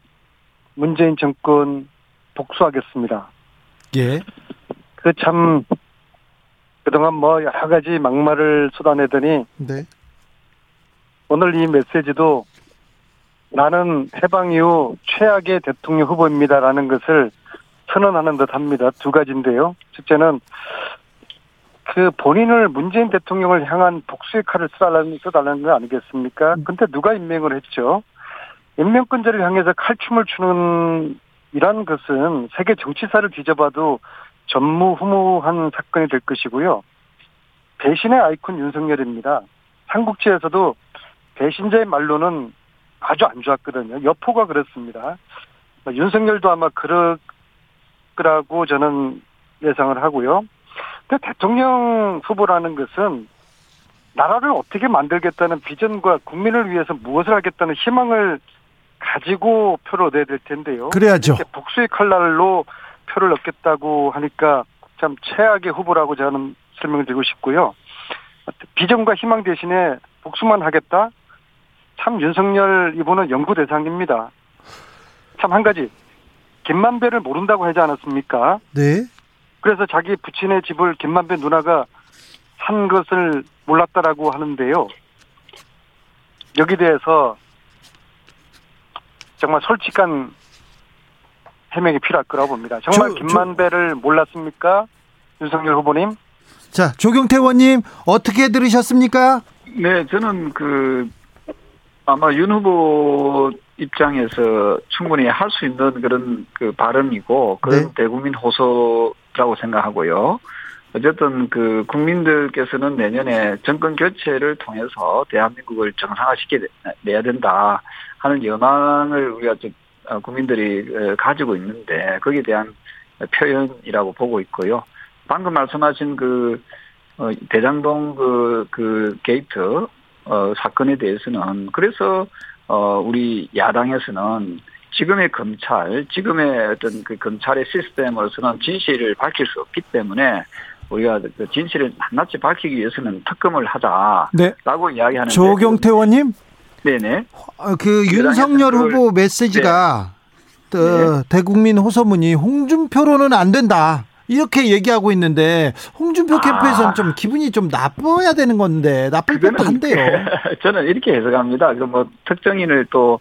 문재인 정권 복수하겠습니다. 예. 그 참 그동안 뭐 여러 가지 막말을 쏟아내더니 네. 오늘 이 메시지도 나는 해방 이후 최악의 대통령 후보입니다라는 것을 선언하는 듯 합니다. 두 가지인데요. 첫째는 그 본인을 문재인 대통령을 향한 복수의 칼을 써달라는, 써달라는 거 아니겠습니까? 근데 누가 임명을 했죠? 인명권자를 향해서 칼춤을 추는 이런 것은 세계 정치사를 뒤져봐도 전무후무한 사건이 될 것이고요. 배신의 아이콘 윤석열입니다. 삼국지에서도 배신자의 말로는 아주 안 좋았거든요. 여포가 그렇습니다. 윤석열도 아마 그럴 거라고 저는 예상을 하고요. 근데 대통령 후보라는 것은 나라를 어떻게 만들겠다는 비전과 국민을 위해서 무엇을 하겠다는 희망을 가지고 표를 얻어야 될 텐데요. 그래야죠. 복수의 칼날로 표를 얻겠다고 하니까 참 최악의 후보라고 저는 설명을 드리고 싶고요. 비전과 희망 대신에 복수만 하겠다? 참 윤석열 이분은 연구 대상입니다. 참 한 가지 김만배를 모른다고 하지 않았습니까? 네. 그래서 자기 부친의 집을 김만배 누나가 산 것을 몰랐다라고 하는데요. 여기 대해서 정말 솔직한 해명이 필요할 거라고 봅니다. 정말 조, 김만배를 몰랐습니까? 윤석열 후보님? 자, 조경태 의원님 어떻게 들으셨습니까? 네, 저는 그 아마 윤 후보 입장에서 충분히 할 수 있는 그런 그 발언이고 그런 네. 대국민 호소 라고 생각하고요. 어쨌든 그 국민들께서는 내년에 정권 교체를 통해서 대한민국을 정상화시켜 내야 된다 하는 열망을 우리가 어, 국민들이 어, 가지고 있는데 거기에 대한 표현이라고 보고 있고요. 방금 말씀하신 그 어, 대장동 그, 그 게이트 어, 사건에 대해서는 그래서 어, 우리 야당에서는 지금의 검찰, 지금의 어떤 그 검찰의 시스템으로서는 진실을 밝힐 수 없기 때문에 우리가 그 진실을 낱낱이 밝히기 위해서는 특검을 하자라고 네. 이야기하는 조경태 의원님 네네. 어, 그 윤석열 후보 메시지가 네. 네. 대국민 호소문이 홍준표로는 안 된다. 이렇게 얘기하고 있는데 홍준표 아. 캠프에서는 좀 기분이 좀 나빠야 되는 건데 나쁠 법도 한데요. 저는 이렇게 해석합니다. 그 뭐 특정인을 또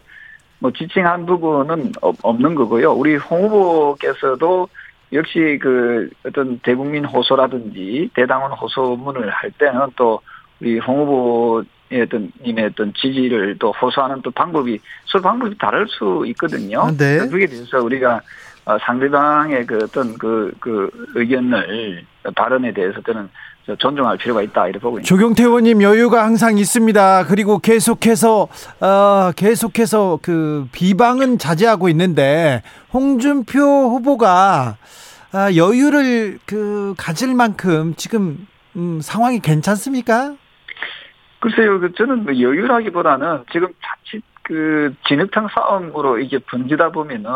뭐 지칭한 부분은 없는 거고요. 우리 홍 후보께서도 역시 그 어떤 대국민 호소라든지 대당원 호소문을 할 때는 또 우리 홍 후보의 어떤 님의 어떤 지지를 또 호소하는 또 방법이 서로 방법이 다를 수 있거든요. 네. 그게 대해서 우리가 어, 상대방의 그 어떤 그, 그 의견을, 발언에 대해서 저는 존중할 필요가 있다, 이렇게 보고 있습니다. 조경태 의원님 여유가 항상 있습니다. 그리고 계속해서, 어, 계속해서 그 비방은 자제하고 있는데, 홍준표 후보가 아, 여유를 그 가질 만큼 지금 음, 상황이 괜찮습니까? 글쎄요, 그 저는 뭐 여유라기보다는 지금 자칫 그 진흙탕 싸움으로 이게 번지다 보면은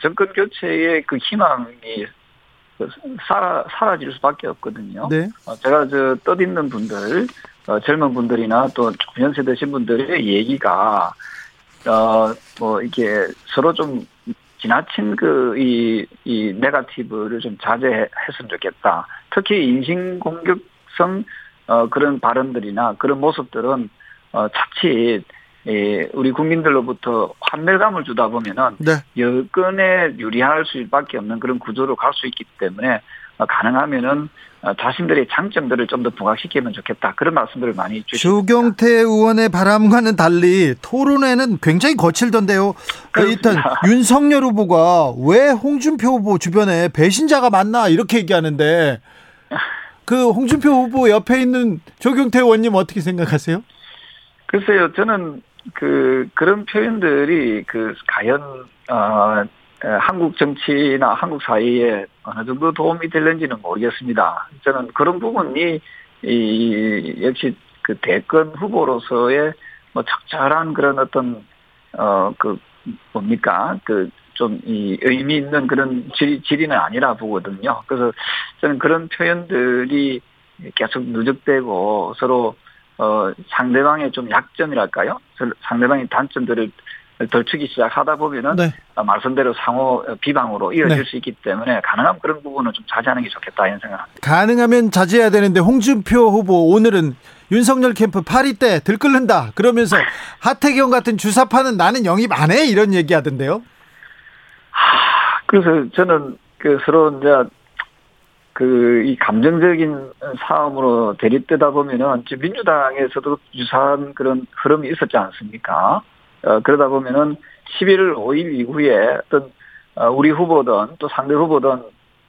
정권 교체의 그 희망이 사라, 사라질 수밖에 없거든요. 네. 어, 제가 저 떠있는 분들, 어, 젊은 분들이나 또 연세 드신 분들의 얘기가, 어, 뭐, 이게 서로 좀 지나친 그, 이, 이 네가티브를 좀 자제했으면 좋겠다. 특히 인신공격성, 어, 그런 발언들이나 그런 모습들은, 어, 자칫 예, 우리 국민들로부터 환멸감을 주다 보면은 네. 여건에 유리할 수밖에 없는 그런 구조로 갈 수 있기 때문에 어, 가능하면은 어, 자신들의 장점들을 좀 더 부각시키면 좋겠다. 그런 말씀들을 많이 주시고 조경태 의원의 바람과는 달리 토론회는 굉장히 거칠던데요. 그 일단 윤석열 후보가 왜 홍준표 후보 주변에 배신자가 많나 이렇게 얘기하는데 그 홍준표 후보 옆에 있는 조경태 의원님 어떻게 생각하세요? 글쎄요, 저는 그 그런 표현들이 그 과연 어 한국 정치나 한국 사회에 어느 정도 도움이 될는지는 모르겠습니다. 저는 그런 부분이 이 역시 그 대권 후보로서의 뭐 적절한 그런 어떤 어 그 뭡니까 그 좀 이 의미 있는 그런 질, 질의는 아니라 보거든요. 그래서 저는 그런 표현들이 계속 누적되고 서로 어, 상대방의 좀 약점이랄까요? 상대방의 단점들을 덜추기 시작하다 보면은 네. 말씀대로 상호 비방으로 이어질 네. 수 있기 때문에 가능한 그런 부분은 좀 자제하는 게 좋겠다 이런 생각합니다. 가능하면 자제해야 되는데 홍준표 후보 오늘은 윤석열 캠프 파리 때 들끓는다 그러면서 하태경 같은 주사파는 나는 영입 안 해 이런 얘기하던데요. 하, 그래서 저는 그 서로 이제 그 이 감정적인 싸움으로 대립되다 보면은 민주당에서도 유사한 그런 흐름이 있었지 않습니까? 어, 그러다 보면은 11월 5일 이후에 어떤 어, 우리 후보든 또 상대 후보든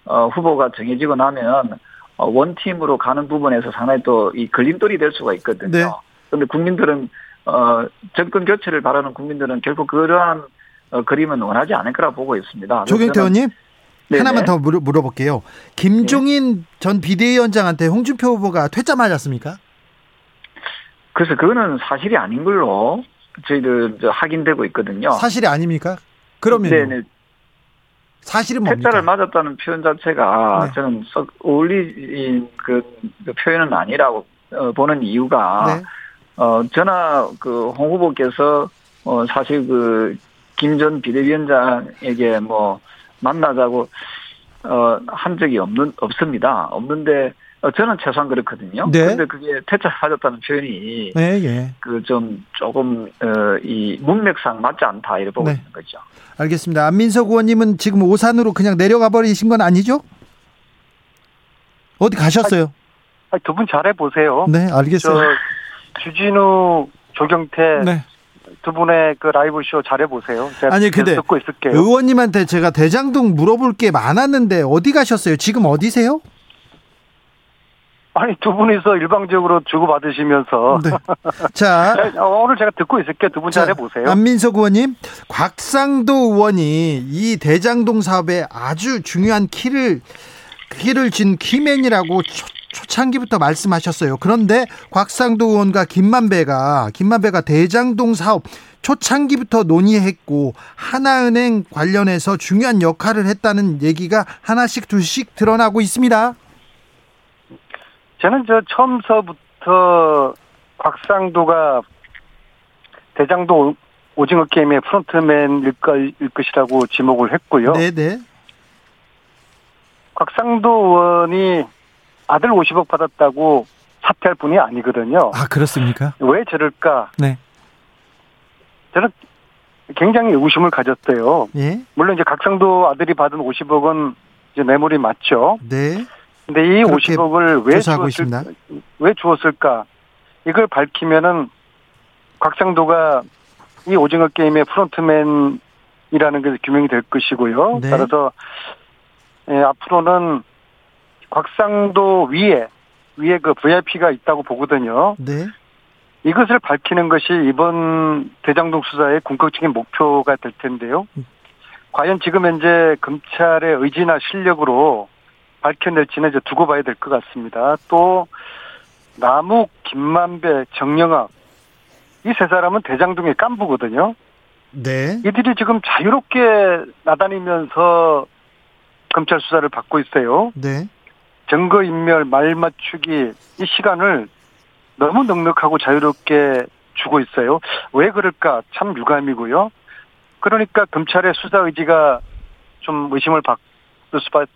어, 후보가 정해지고 나면 어, 원팀으로 가는 부분에서 상당히 또 이 걸림돌이 될 수가 있거든요. 네. 그런데 국민들은 어, 정권 교체를 바라는 국민들은 결국 그러한 어, 그림은 원하지 않을 거라 보고 있습니다. 조경태 의원님? 네네. 하나만 더 물어, 물어 볼게요. 김종인 네. 전 비대위원장한테 홍준표 후보가 퇴짜 맞았습니까? 그래서 그거는 사실이 아닌 걸로 저희들 확인되고 있거든요. 사실이 아닙니까? 그러면 네네. 사실은 뭡니까? 퇴짜를 맞았다는 표현 자체가 네. 저는 썩 어울리는 그, 그 표현은 아니라고 어, 보는 이유가 네. 어 저나 그홍 후보께서 어 사실 그 김 전 비대위원장에게 뭐 만나자고 어, 한 적이 없는 없습니다. 없는데 어, 저는 최소한 그렇거든요. 네. 그런데 그게 퇴짜 하셨다는 표현이 네, 예. 그좀 조금 어, 이 문맥상 맞지 않다 이렇게 보고 네. 있는 거죠. 알겠습니다. 안민석 의원님은 지금 오산으로 그냥 내려가 버리신 건 아니죠? 어디 가셨어요? 두 분 잘해 보세요. 네, 알겠어요. 주진우, 조경태 네. 두 분의 그 라이브 쇼 잘해 보세요. 아니 근데 듣고 있을게요. 의원님한테 제가 대장동 물어볼 게 많았는데 어디 가셨어요? 지금 어디세요? 아니 두 분이서 일방적으로 주고 받으시면서 네. 자 오늘 제가 듣고 있을게요. 두분 잘해 보세요. 안민석 의원님, 곽상도 의원이 이 대장동 사업에 아주 중요한 키를 키를 진 키맨이라고 초창기부터 말씀하셨어요. 그런데 곽상도 의원과 김만배가 김만배가 대장동 사업 초창기부터 논의했고 하나은행 관련해서 중요한 역할을 했다는 얘기가 하나씩 둘씩 드러나고 있습니다. 저는 저 처음서부터 곽상도가 대장동 오징어 게임의 프론트맨일 것이라고 지목을 했고요. 네네. 곽상도 의원이 아들 50억 받았다고 사퇴할 분이 아니거든요. 아, 그렇습니까? 왜 저럴까? 네. 저는 굉장히 의구심을 가졌어요. 예? 물론 이제 각성도 아들이 받은 50억은 이제 뇌물이 맞죠. 네. 근데 이 50억을 왜 주었을, 왜 주었을까? 이걸 밝히면은 곽상도가 이 오징어 게임의 프론트맨이라는 게 규명이 될 것이고요. 네. 따라서 예, 앞으로는 곽상도 위에 위에 그 VIP가 있다고 보거든요. 네. 이것을 밝히는 것이 이번 대장동 수사의 궁극적인 목표가 될 텐데요. 과연 지금 현재 검찰의 의지나 실력으로 밝혀낼지는 이제 두고 봐야 될 것 같습니다. 또 남욱, 김만배, 정영학 이 세 사람은 대장동의 깐부거든요. 네. 이들이 지금 자유롭게 나다니면서 검찰 수사를 받고 있어요. 네. 증거인멸, 말 맞추기 이 시간을 너무 넉넉하고 자유롭게 주고 있어요. 왜 그럴까 참 유감이고요. 그러니까 검찰의 수사 의지가 좀 의심을 받을 수 받,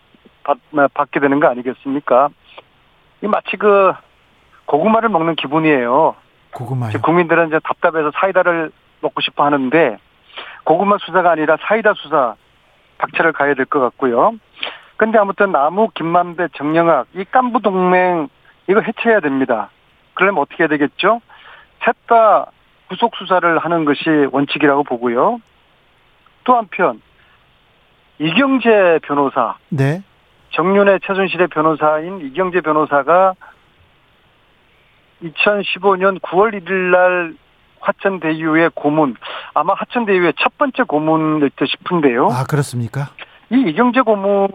받, 받게 되는 거 아니겠습니까? 이 마치 그 고구마를 먹는 기분이에요. 고구마요. 국민들은 이제 답답해서 사이다를 먹고 싶어 하는데 고구마 수사가 아니라 사이다 수사 박차를 가야 될 것 같고요. 근데 아무튼 나무, 김만배, 정영학 이 깐부 동맹 이거 해체해야 됩니다. 그러면 어떻게 해야 되겠죠? 셋 다 구속 수사를 하는 것이 원칙이라고 보고요. 또 한편 이경재 변호사, 네. 정윤의 최순실의 변호사인 이경재 변호사가 2015년 9월 1일 날 화천 대유의 고문, 아마 화천 대유의 첫 번째 고문일 듯 싶은데요. 아, 그렇습니까? 이 이경재 고문,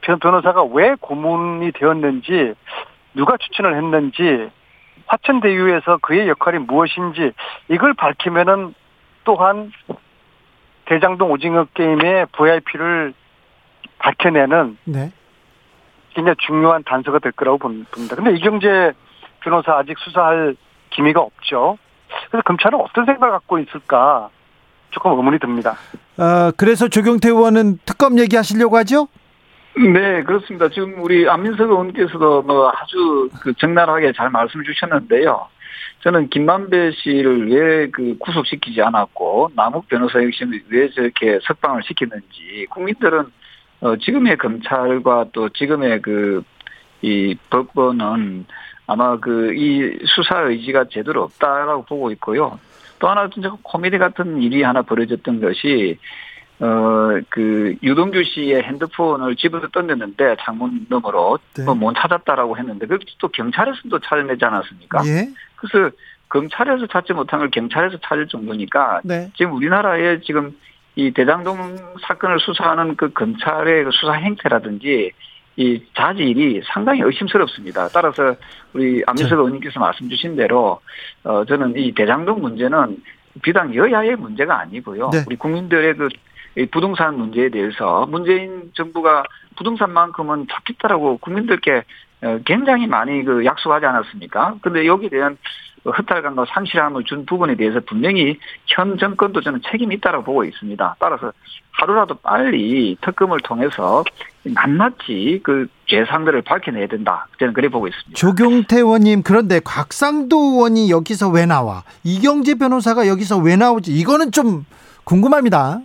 변호사가 왜 고문이 되었는지, 누가 추천을 했는지, 화천대유에서 그의 역할이 무엇인지, 이걸 밝히면은 또한 대장동 오징어 게임의 VIP를 밝혀내는 네. 굉장히 중요한 단서가 될 거라고 봅니다. 근데 이경재 변호사 아직 수사할 기미가 없죠. 그래서 검찰은 어떤 생각을 갖고 있을까 조금 의문이 듭니다. 어, 그래서 조경태 의원은 특검 얘기하시려고 하죠? 네, 그렇습니다. 지금 우리 안민석 의원께서도 뭐 아주 그 적나라하게 잘 말씀 주셨는데요. 저는 김만배 씨를 왜 그 구속시키지 않았고 남욱 변호사 역시 왜 저렇게 석방을 시키는지 국민들은 어 지금의 검찰과 또 지금의 그 이 법원은 아마 그 이 수사 의지가 제대로 없다라고 보고 있고요. 또 하나 진짜 코미디 같은 일이 하나 벌어졌던 것이 어그 유동규 씨의 핸드폰을 집으로 던졌는데 창문 너머로 네. 뭐못 찾았다라고 했는데 그또 경찰에서도 찾아내지 않았습니까? 예. 그래서 검찰에서 찾지 못한 걸 경찰에서 찾을 정도니까 네. 지금 우리나라에 지금 이 대장동 사건을 수사하는 그 검찰의 그 수사 행태라든지 이 자질이 상당히 의심스럽습니다. 따라서 우리 안민석 의원님께서 말씀 주신 대로 어 저는 이 대장동 문제는 비단 여야의 문제가 아니고요. 네. 우리 국민들의 그 부동산 문제에 대해서 문재인 정부가 부동산만큼은 잡겠다라고 국민들께 어, 굉장히 많이 그 약속하지 않았습니까? 근데 여기에 대한 허탈감과 상실함을 준 부분에 대해서 분명히 현 정권도 저는 책임이 있다고 보고 있습니다. 따라서 하루라도 빨리 특검을 통해서 낱낱이 그 죄상들을 밝혀내야 된다. 저는 그래 보고 있습니다. 조경태 의원님 그런데 곽상도 의원이 여기서 왜 나와? 이경재 변호사가 여기서 왜 나오지? 이거는 좀 궁금합니다.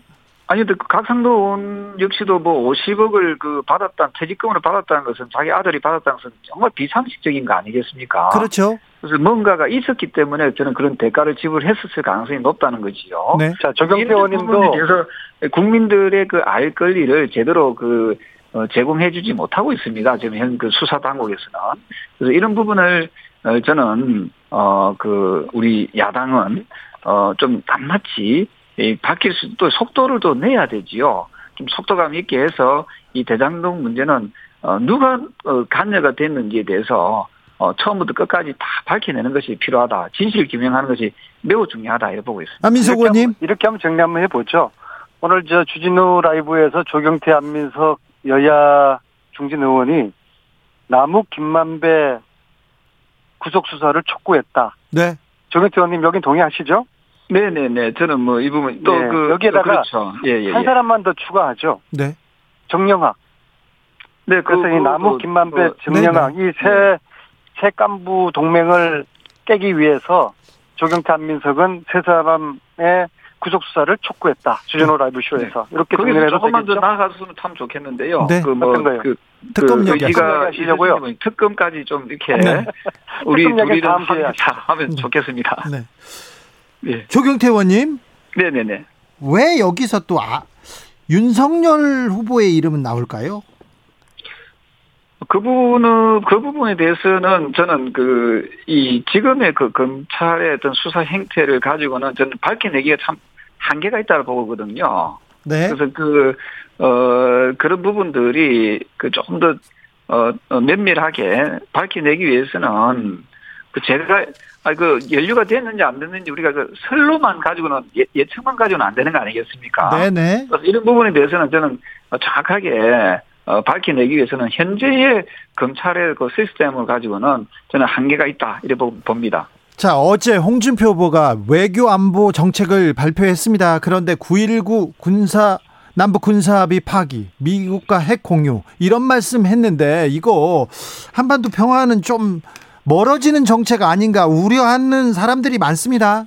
아니, 근데 그 각상도 의원 역시도 뭐 50억을 그 받았다, 퇴직금으로 받았다는 것은 자기 아들이 받았다는 것은 정말 비상식적인 거 아니겠습니까? 그렇죠. 그래서 뭔가가 있었기 때문에 저는 그런 대가를 지불했었을 가능성이 높다는 거지요. 네. 자, 조경태 의원님도. 그래서 국민들의 그 알 권리를 제대로 그 어, 제공해주지 못하고 있습니다. 지금 현 그 수사 당국에서는. 그래서 이런 부분을 어, 저는 어 그 우리 야당은 어좀 낱낱 이 바뀔 수, 또 속도를 또 내야 되지요. 좀 속도감 있게 해서 이 대장동 문제는 어, 누가 어, 관여가 됐는지에 대해서 어, 처음부터 끝까지 다 밝혀내는 것이 필요하다. 진실 규명하는 것이 매우 중요하다. 이렇게 보고 있습니다. 안민석 의원님. 이렇게 하면 정리 한번 해보죠. 오늘 저 주진우 라이브에서 조경태, 안민석 여야 중진 의원이 남욱 김만배 구속수사를 촉구했다. 네. 조경태 의원님 여긴 동의하시죠? 네네네. 저는 뭐 이 부분 또그 네. 그, 여기에다가 그렇죠. 예, 예, 한 예. 사람만 더 추가하죠. 네. 정영학. 네. 그, 그래서 이 나무 김만배 그, 정영학 네, 네. 이세 세 깐부 동맹을 깨기 위해서 조경태 안민석은 세 사람의 구속 수사를 촉구했다. 주진호 네. 라이브 쇼에서 네. 이렇게 정리해도 조금만 더 나아갔으면 참 좋겠는데요. 네. 그뭐 그, 특검 그 얘기가 시려고요. 특검까지 좀 이렇게 네. 우리 우리를 하면 좋겠습니다. 네. 예. 조경태 의원님. 네네네. 왜 여기서 또 아, 윤석열 후보의 이름은 나올까요? 그 부분은 그 부분에 대해서는 저는 그 이 지금의 그 검찰의 어떤 수사 행태를 가지고는 저는 밝혀내기가 참 한계가 있다고 보거든요. 네. 그래서 그 어 그런 부분들이 그 조금 더 어, 어 면밀하게 밝혀내기 위해서는 그 제가 아, 그 연류가 됐는지 안 됐는지 우리가 그 설로만 가지고는 예, 예측만 가지고는 안 되는 거 아니겠습니까? 네네. 이런 부분에 대해서는 저는 정확하게 어, 밝혀내기 위해서는 현재의 검찰의 그 시스템을 가지고는 저는 한계가 있다 이렇게 봅니다. 자, 어제 홍준표 후보가 외교 안보 정책을 발표했습니다. 그런데 9.19 군사 남북 군사합의 파기, 미국과 핵 공유 이런 말씀 했는데 이거 한반도 평화는 좀 멀어지는 정책 아닌가 우려하는 사람들이 많습니다.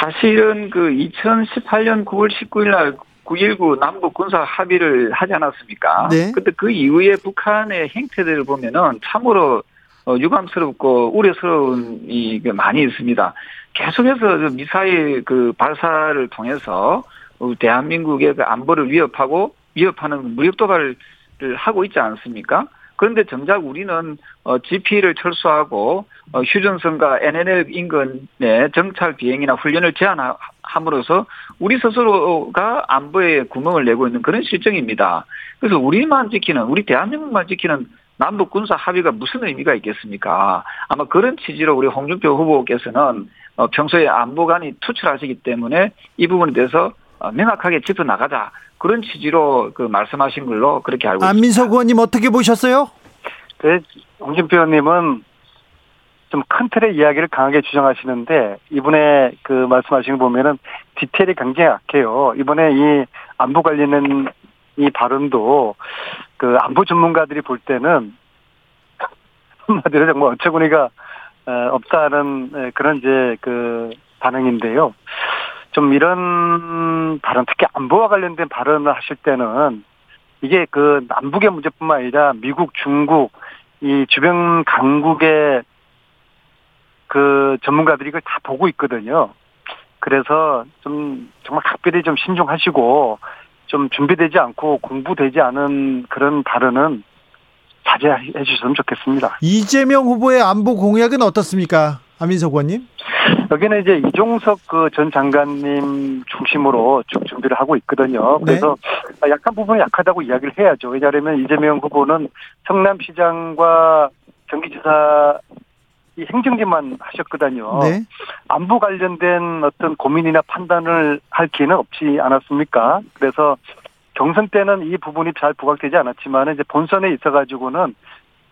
사실은 그 2018년 9월 19일 날 9.19 남북 군사 합의를 하지 않았습니까? 네. 근데 그 이후에 북한의 행태들을 보면은 참으로 어, 유감스럽고 우려스러운 이 많이 있습니다. 계속해서 미사일 그 발사를 통해서 대한민국의 그 안보를 위협하고 위협하는 무력 도발을 하고 있지 않습니까? 그런데 정작 우리는 어, GP를 철수하고 어, 휴전선과 NNL 인근의 정찰 비행이나 훈련을 제한함으로써 우리 스스로가 안보에 구멍을 내고 있는 그런 실정입니다. 그래서 우리만 지키는 우리 대한민국만 지키는 남북 군사 합의가 무슨 의미가 있겠습니까? 아마 그런 취지로 우리 홍준표 후보께서는 어, 평소에 안보관이 투철하시기 때문에 이 부분에 대해서 명확하게 짚어 나가자 그런 취지로 그 말씀하신 걸로 그렇게 알고 있습니다. 안민석 의원님 어떻게 보셨어요? 네, 홍준표 의원님은 좀 큰 틀의 이야기를 강하게 주장하시는데 이번에 그 말씀하신 거 보면은 디테일이 굉장히 약해요. 이번에 이 안보 관련된 이 발언도 그 안보 전문가들이 볼 때는 한마디로 정말 어처구니가 없다는 그런 이제 그 반응인데요. 좀 이런 발언, 특히 안보와 관련된 발언을 하실 때는 이게 그 남북의 문제뿐만 아니라 미국, 중국, 이 주변 강국의 그 전문가들이 이걸 다 보고 있거든요. 그래서 좀 정말 각별히 좀 신중하시고 좀 준비되지 않고 공부되지 않은 그런 발언은 자제해 주셨으면 좋겠습니다. 이재명 후보의 안보 공약은 어떻습니까? 안민석 의원님? 여기는 이제 이종석 그 전 장관님 중심으로 쭉 준비를 하고 있거든요. 네. 그래서 네. 약한 부분은 약하다고 이야기를 해야죠. 왜냐하면 이재명 후보는 성남시장과 경기지사 이 행정직만 하셨거든요. 네. 안보 관련된 어떤 고민이나 판단을 할 기회는 없지 않았습니까? 그래서 경선 때는 이 부분이 잘 부각되지 않았지만 이제 본선에 있어가지고는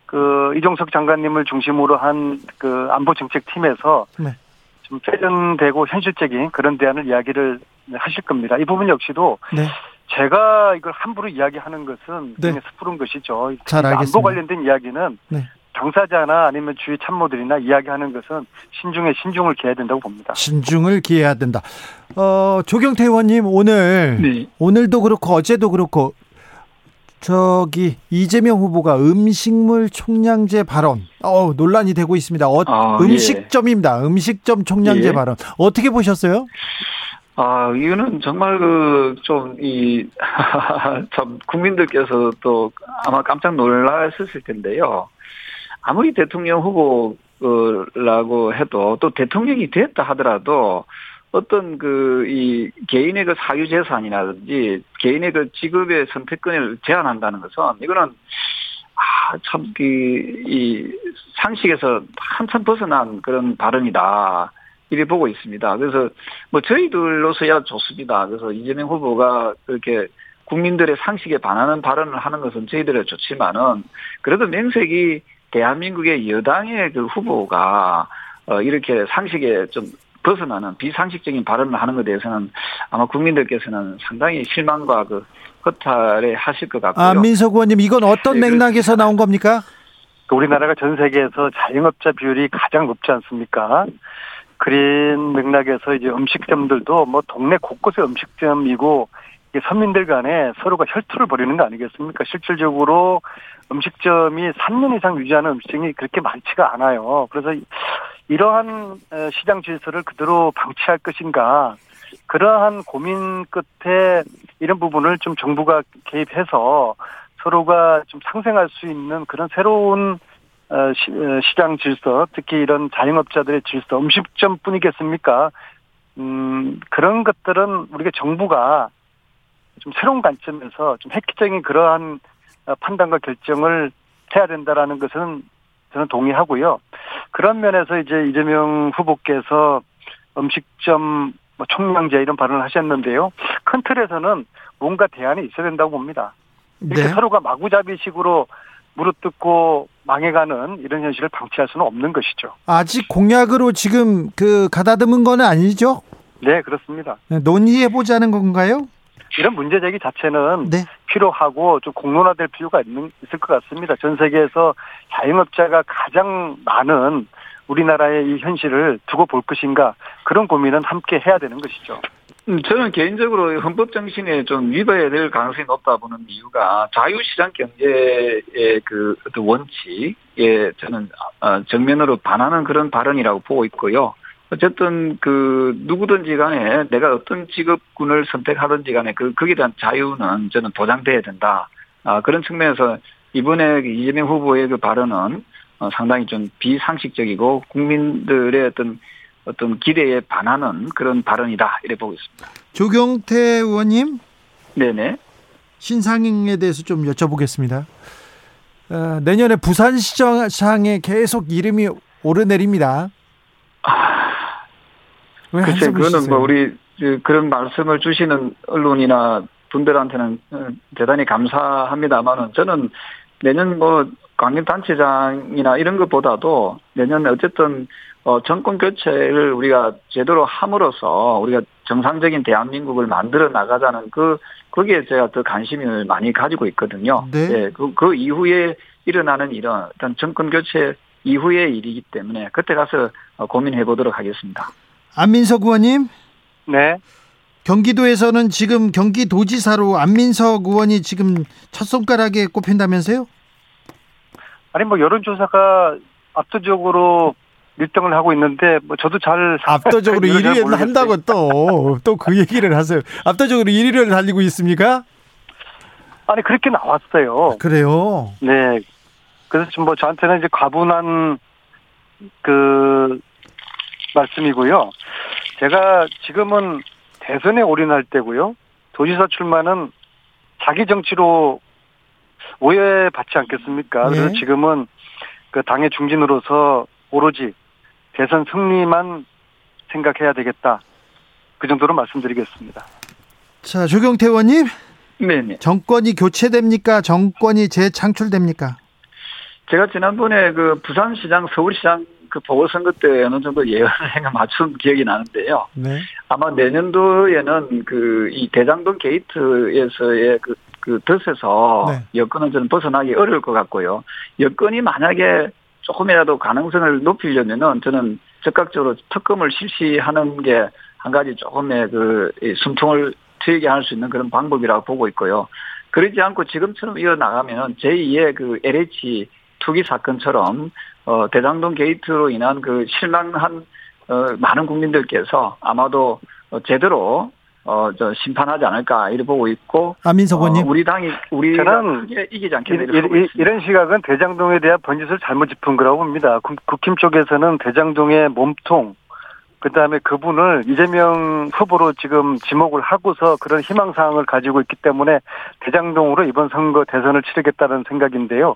그 이종석 장관님을 중심으로 한 그 안보 정책 팀에서 네. 좀 세련되고 현실적인 그런 대안을 이야기를 하실 겁니다. 이 부분 역시도 네. 제가 이걸 함부로 이야기하는 것은 네. 굉장히 스푸른 것이죠. 잘 알겠습니다. 안보 관련된 이야기는 네. 당사자나 아니면 주위 참모들이나 이야기하는 것은 신중에 신중을 기해야 된다고 봅니다. 신중을 기해야 된다. 어, 조경태 의원님 오늘 네. 오늘도 그렇고 어제도 그렇고 저기 이재명 후보가 음식물 총량제 발언 어 논란이 되고 있습니다. 어, 아, 예. 음식점입니다. 예. 음식점 총량제 예. 발언 어떻게 보셨어요? 아, 이거는 정말 그, 좀, 이, 참, 국민들께서 또 아마 깜짝 놀라셨을 텐데요. 아무리 대통령 후보라고 해도 또 대통령이 됐다 하더라도 어떤 그 이 개인의 그 사유 재산이라든지 개인의 그 직업의 선택권을 제한한다는 것은 이거는 아참그 이 상식에서 한참 벗어난 그런 발언이다. 이래 보고 있습니다. 그래서 뭐 저희들로서야 좋습니다. 그래서 이재명 후보가 그렇게 국민들의 상식에 반하는 발언을 하는 것은 저희들은 좋지만은 그래도 명색이 대한민국의 여당의 그 후보가 어 이렇게 상식에 좀 벗어나는 비상식적인 발언을 하는 것에 대해서는 아마 국민들께서는 상당히 실망과 그 허탈해 하실 것 같고요. 아, 민석 의원님 이건 어떤 네, 맥락에서 나온 겁니까? 그 우리나라가 전 세계에서 자영업자 비율이 가장 높지 않습니까? 그린 맥락에서 이제 음식점들도 뭐 동네 곳곳에 음식점이고 서민들 간에 서로가 혈투를 벌이는 거 아니겠습니까? 실질적으로 음식점이 3년 이상 유지하는 음식점이 그렇게 많지가 않아요. 그래서 이러한 시장 질서를 그대로 방치할 것인가 그러한 고민 끝에 이런 부분을 좀 정부가 개입해서 서로가 좀 상생할 수 있는 그런 새로운 어, 어, 시장 질서, 특히 이런 자영업자들의 질서, 음식점뿐이겠습니까? 음, 그런 것들은 우리가 정부가 좀 새로운 관점에서 좀 획기적인 그러한 어, 판단과 결정을 해야 된다라는 것은 저는 동의하고요. 그런 면에서 이제 이재명 후보께서 음식점 뭐 총량제 이런 발언을 하셨는데요. 큰 틀에서는 뭔가 대안이 있어야 된다고 봅니다. 이렇게 네. 서로가 마구잡이식으로 무릎뜯고 망해가는 이런 현실을 방치할 수는 없는 것이죠. 아직 공약으로 지금 그 가다듬은 건 아니죠? 네, 그렇습니다. 네, 논의해 보자는 건가요? 이런 문제 제기 자체는 네. 필요하고 좀 공론화될 필요가 있는, 있을 것 같습니다. 전 세계에서 자영업자가 가장 많은 우리나라의 이 현실을 두고 볼 것인가 그런 고민은 함께 해야 되는 것이죠. 음, 저는 개인적으로 헌법 정신에 좀 위배될 가능성이 높다 보는 이유가 자유시장 경제의 그 어떤 원칙에 저는 어, 정면으로 반하는 그런 발언이라고 보고 있고요. 어쨌든 그 누구든지 간에 내가 어떤 직업군을 선택하든지 간에 그 거기에 대한 자유는 저는 보장돼야 된다. 아 그런 측면에서 이번에 그 이재명 후보의 그 발언은 어, 상당히 좀 비상식적이고 국민들의 어떤 어떤 기대에 반하는 그런 발언이다 이래 보고 있습니다. 조경태 의원님, 네네 신상에 대해서 좀 여쭤보겠습니다. 어, 내년에 부산시장에 계속 이름이 오르내립니다. 아, 글쎄, 그거는 뭐 우리 그런 말씀을 주시는 언론이나 분들한테는 어, 대단히 감사합니다만은 저는 내년 뭐 광역단체장이나 이런 것보다도 내년에 어쨌든 어, 정권 교체를 우리가 제대로 함으로써 우리가 정상적인 대한민국을 만들어 나가자는 그, 거기에 제가 더 관심을 많이 가지고 있거든요. 네. 네 그, 그 이후에 일어나는 일은 일단 정권 교체 이후의 일이기 때문에 그때 가서 어, 고민해 보도록 하겠습니다. 안민석 의원님. 네. 경기도에서는 지금 경기도지사로 안민석 의원이 지금 첫 손가락에 꼽힌다면서요? 아니 뭐 여론조사가 압도적으로 1등을 하고 있는데 뭐 저도 잘 압도적으로 1위를 한다고 또 또 그 얘기를 하세요. 압도적으로 1위를 달리고 있습니까? 아니 그렇게 나왔어요. 아, 그래요? 네. 그래서 좀뭐 저한테는 이제 과분한 그 말씀이고요. 제가 지금은 대선에 올인할 때고요. 도지사 출마는 자기 정치로 오해받지 않겠습니까? 네. 그래서 지금은 그 당의 중진으로서 오로지 대선 승리만 생각해야 되겠다. 그 정도로 말씀드리겠습니다. 자, 조경태 의원님. 네네. 정권이 교체됩니까? 정권이 재창출됩니까? 제가 지난번에 그 부산시장, 서울시장 그 보궐선거 때 어느 정도 예언을 해가 맞춘 기억이 나는데요. 네. 아마 내년도에는 그 이 대장동 게이트에서의 그, 그 덫에서 네. 여건은 저는 벗어나기 어려울 것 같고요. 여건이 만약에 조금이라도 가능성을 높이려면은 저는 적극적으로 특검을 실시하는 게 한 가지 조금의 그 숨통을 트이게 할 수 있는 그런 방법이라고 보고 있고요. 그러지 않고 지금처럼 이어나가면 제2의 그 LH 투기 사건처럼 어 대장동 게이트로 인한 그 실망한 어 많은 국민들께서 아마도 어, 제대로 어, 저, 심판하지 않을까, 이래 보고 있고. 안민석 의원님. 어, 우리 당이, 우리가 크게 이기지 않겠다. 이, 이런 시각은 대장동에 대한 번짓을 잘못 짚은 거라고 봅니다. 국힘 쪽에서는 대장동의 몸통, 그 다음에 그분을 이재명 후보로 지금 지목을 하고서 그런 희망 사항을 가지고 있기 때문에 대장동으로 이번 선거 대선을 치르겠다는 생각인데요.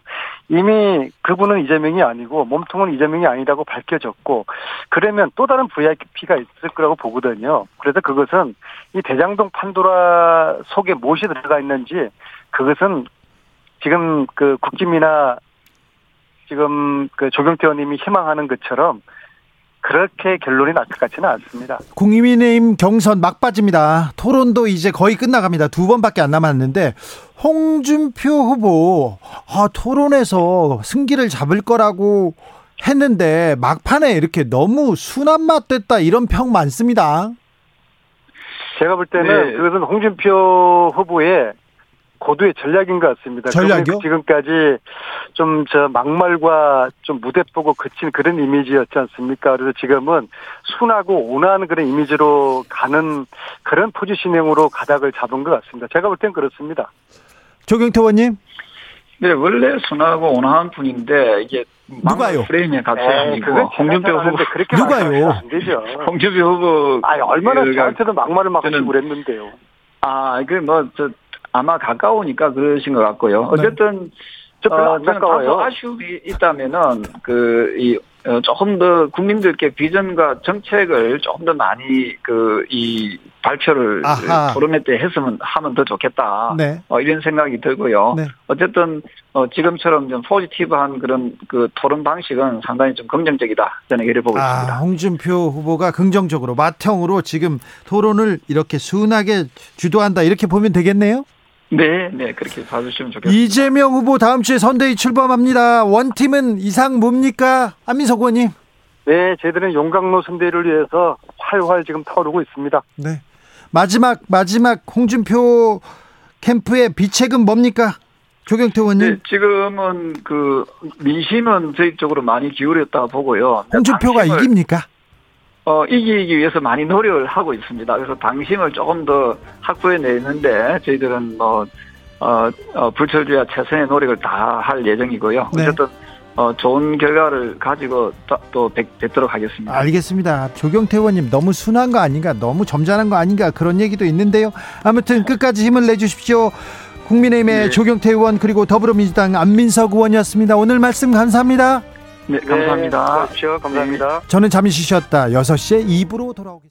이미 그분은 이재명이 아니고 몸통은 이재명이 아니라고 밝혀졌고 그러면 또 다른 VIP가 있을 거라고 보거든요. 그래서 그것은 이 대장동 판도라 속에 무엇이 들어가 있는지 그것은 지금 그 국짐이나 지금 그 조경태 의원님이 희망하는 것처럼 그렇게 결론이 날 것 같지는 않습니다. 국민의힘 경선 막빠집니다. 토론도 이제 거의 끝나갑니다. 두 번밖에 안 남았는데 홍준표 후보 아, 토론에서 승기를 잡을 거라고 했는데 막판에 이렇게 너무 순한 맛 됐다 이런 평 많습니다. 제가 볼 때는 네. 그것은 홍준표 후보의 고도의 전략인 것 같습니다. 전략이요? 지금까지 좀 저 막말과 좀 무대 보고 그친 그런 이미지였지 않습니까? 그래서 지금은 순하고 온화한 그런 이미지로 가는 그런 포지셔닝으로 가닥을 잡은 것 같습니다. 제가 볼 땐 그렇습니다. 조경태 의원님. 네, 원래 순하고 온화한 분인데 이게 누가요? 프레임에 갇혀 있고 홍준표 후보 그렇게 누가요? 안 되죠. 홍준표 후보 아 얼마나 저한테도 막말을 막 하시고 그랬는데요. 아, 그 뭐 저 아마 가까우니까 그러신 것 같고요. 네. 어쨌든 네. 어, 저는 다소 아쉬움이 있다면은 그이 어, 조금 더 국민들께 비전과 정책을 조금 더 많이 그 이 발표를 아하. 토론회 때 했으면 하면 더 좋겠다. 네. 어, 이런 생각이 들고요. 네. 어쨌든 어, 지금처럼 좀 포지티브한 그런 그 토론 방식은 상당히 좀 긍정적이다. 저는 이를 보고 아, 있습니다. 홍준표 후보가 긍정적으로 맏형으로 지금 토론을 이렇게 순하게 주도한다 이렇게 보면 되겠네요. 네, 네, 그렇게 봐주시면 좋겠습니다. 이재명 후보 다음 주에 선대위 출범합니다. 원팀은 이상 뭡니까? 안민석 의원님. 네, 저희들은 용광로 선대위를 위해서 활활 지금 타오르고 있습니다. 네. 마지막, 마지막 홍준표 캠프의 비책은 뭡니까? 조경태 의원님. 네, 지금은 그 민심은 저희 쪽으로 많이 기울였다 보고요. 홍준표가 이깁니까? 어, 이기기 위해서 많이 노력을 하고 있습니다. 그래서 당심을 조금 더 확보해 내는데 저희들은 뭐, 어, 어 불철주야 최선의 노력을 다 할 예정이고요. 네. 어쨌든 어, 좋은 결과를 가지고 또, 또 뵙, 뵙도록 하겠습니다. 알겠습니다. 조경태 의원님 너무 순한 거 아닌가, 너무 점잖은 거 아닌가 그런 얘기도 있는데요. 아무튼 끝까지 힘을 내주십시오. 국민의힘의 네. 조경태 의원 그리고 더불어민주당 안민석 의원이었습니다. 오늘 말씀 감사합니다. 네, 감사합니다. 네, 감사합니다. 저는 잠시 쉬었다 6시에 2부로 돌아오겠습니다.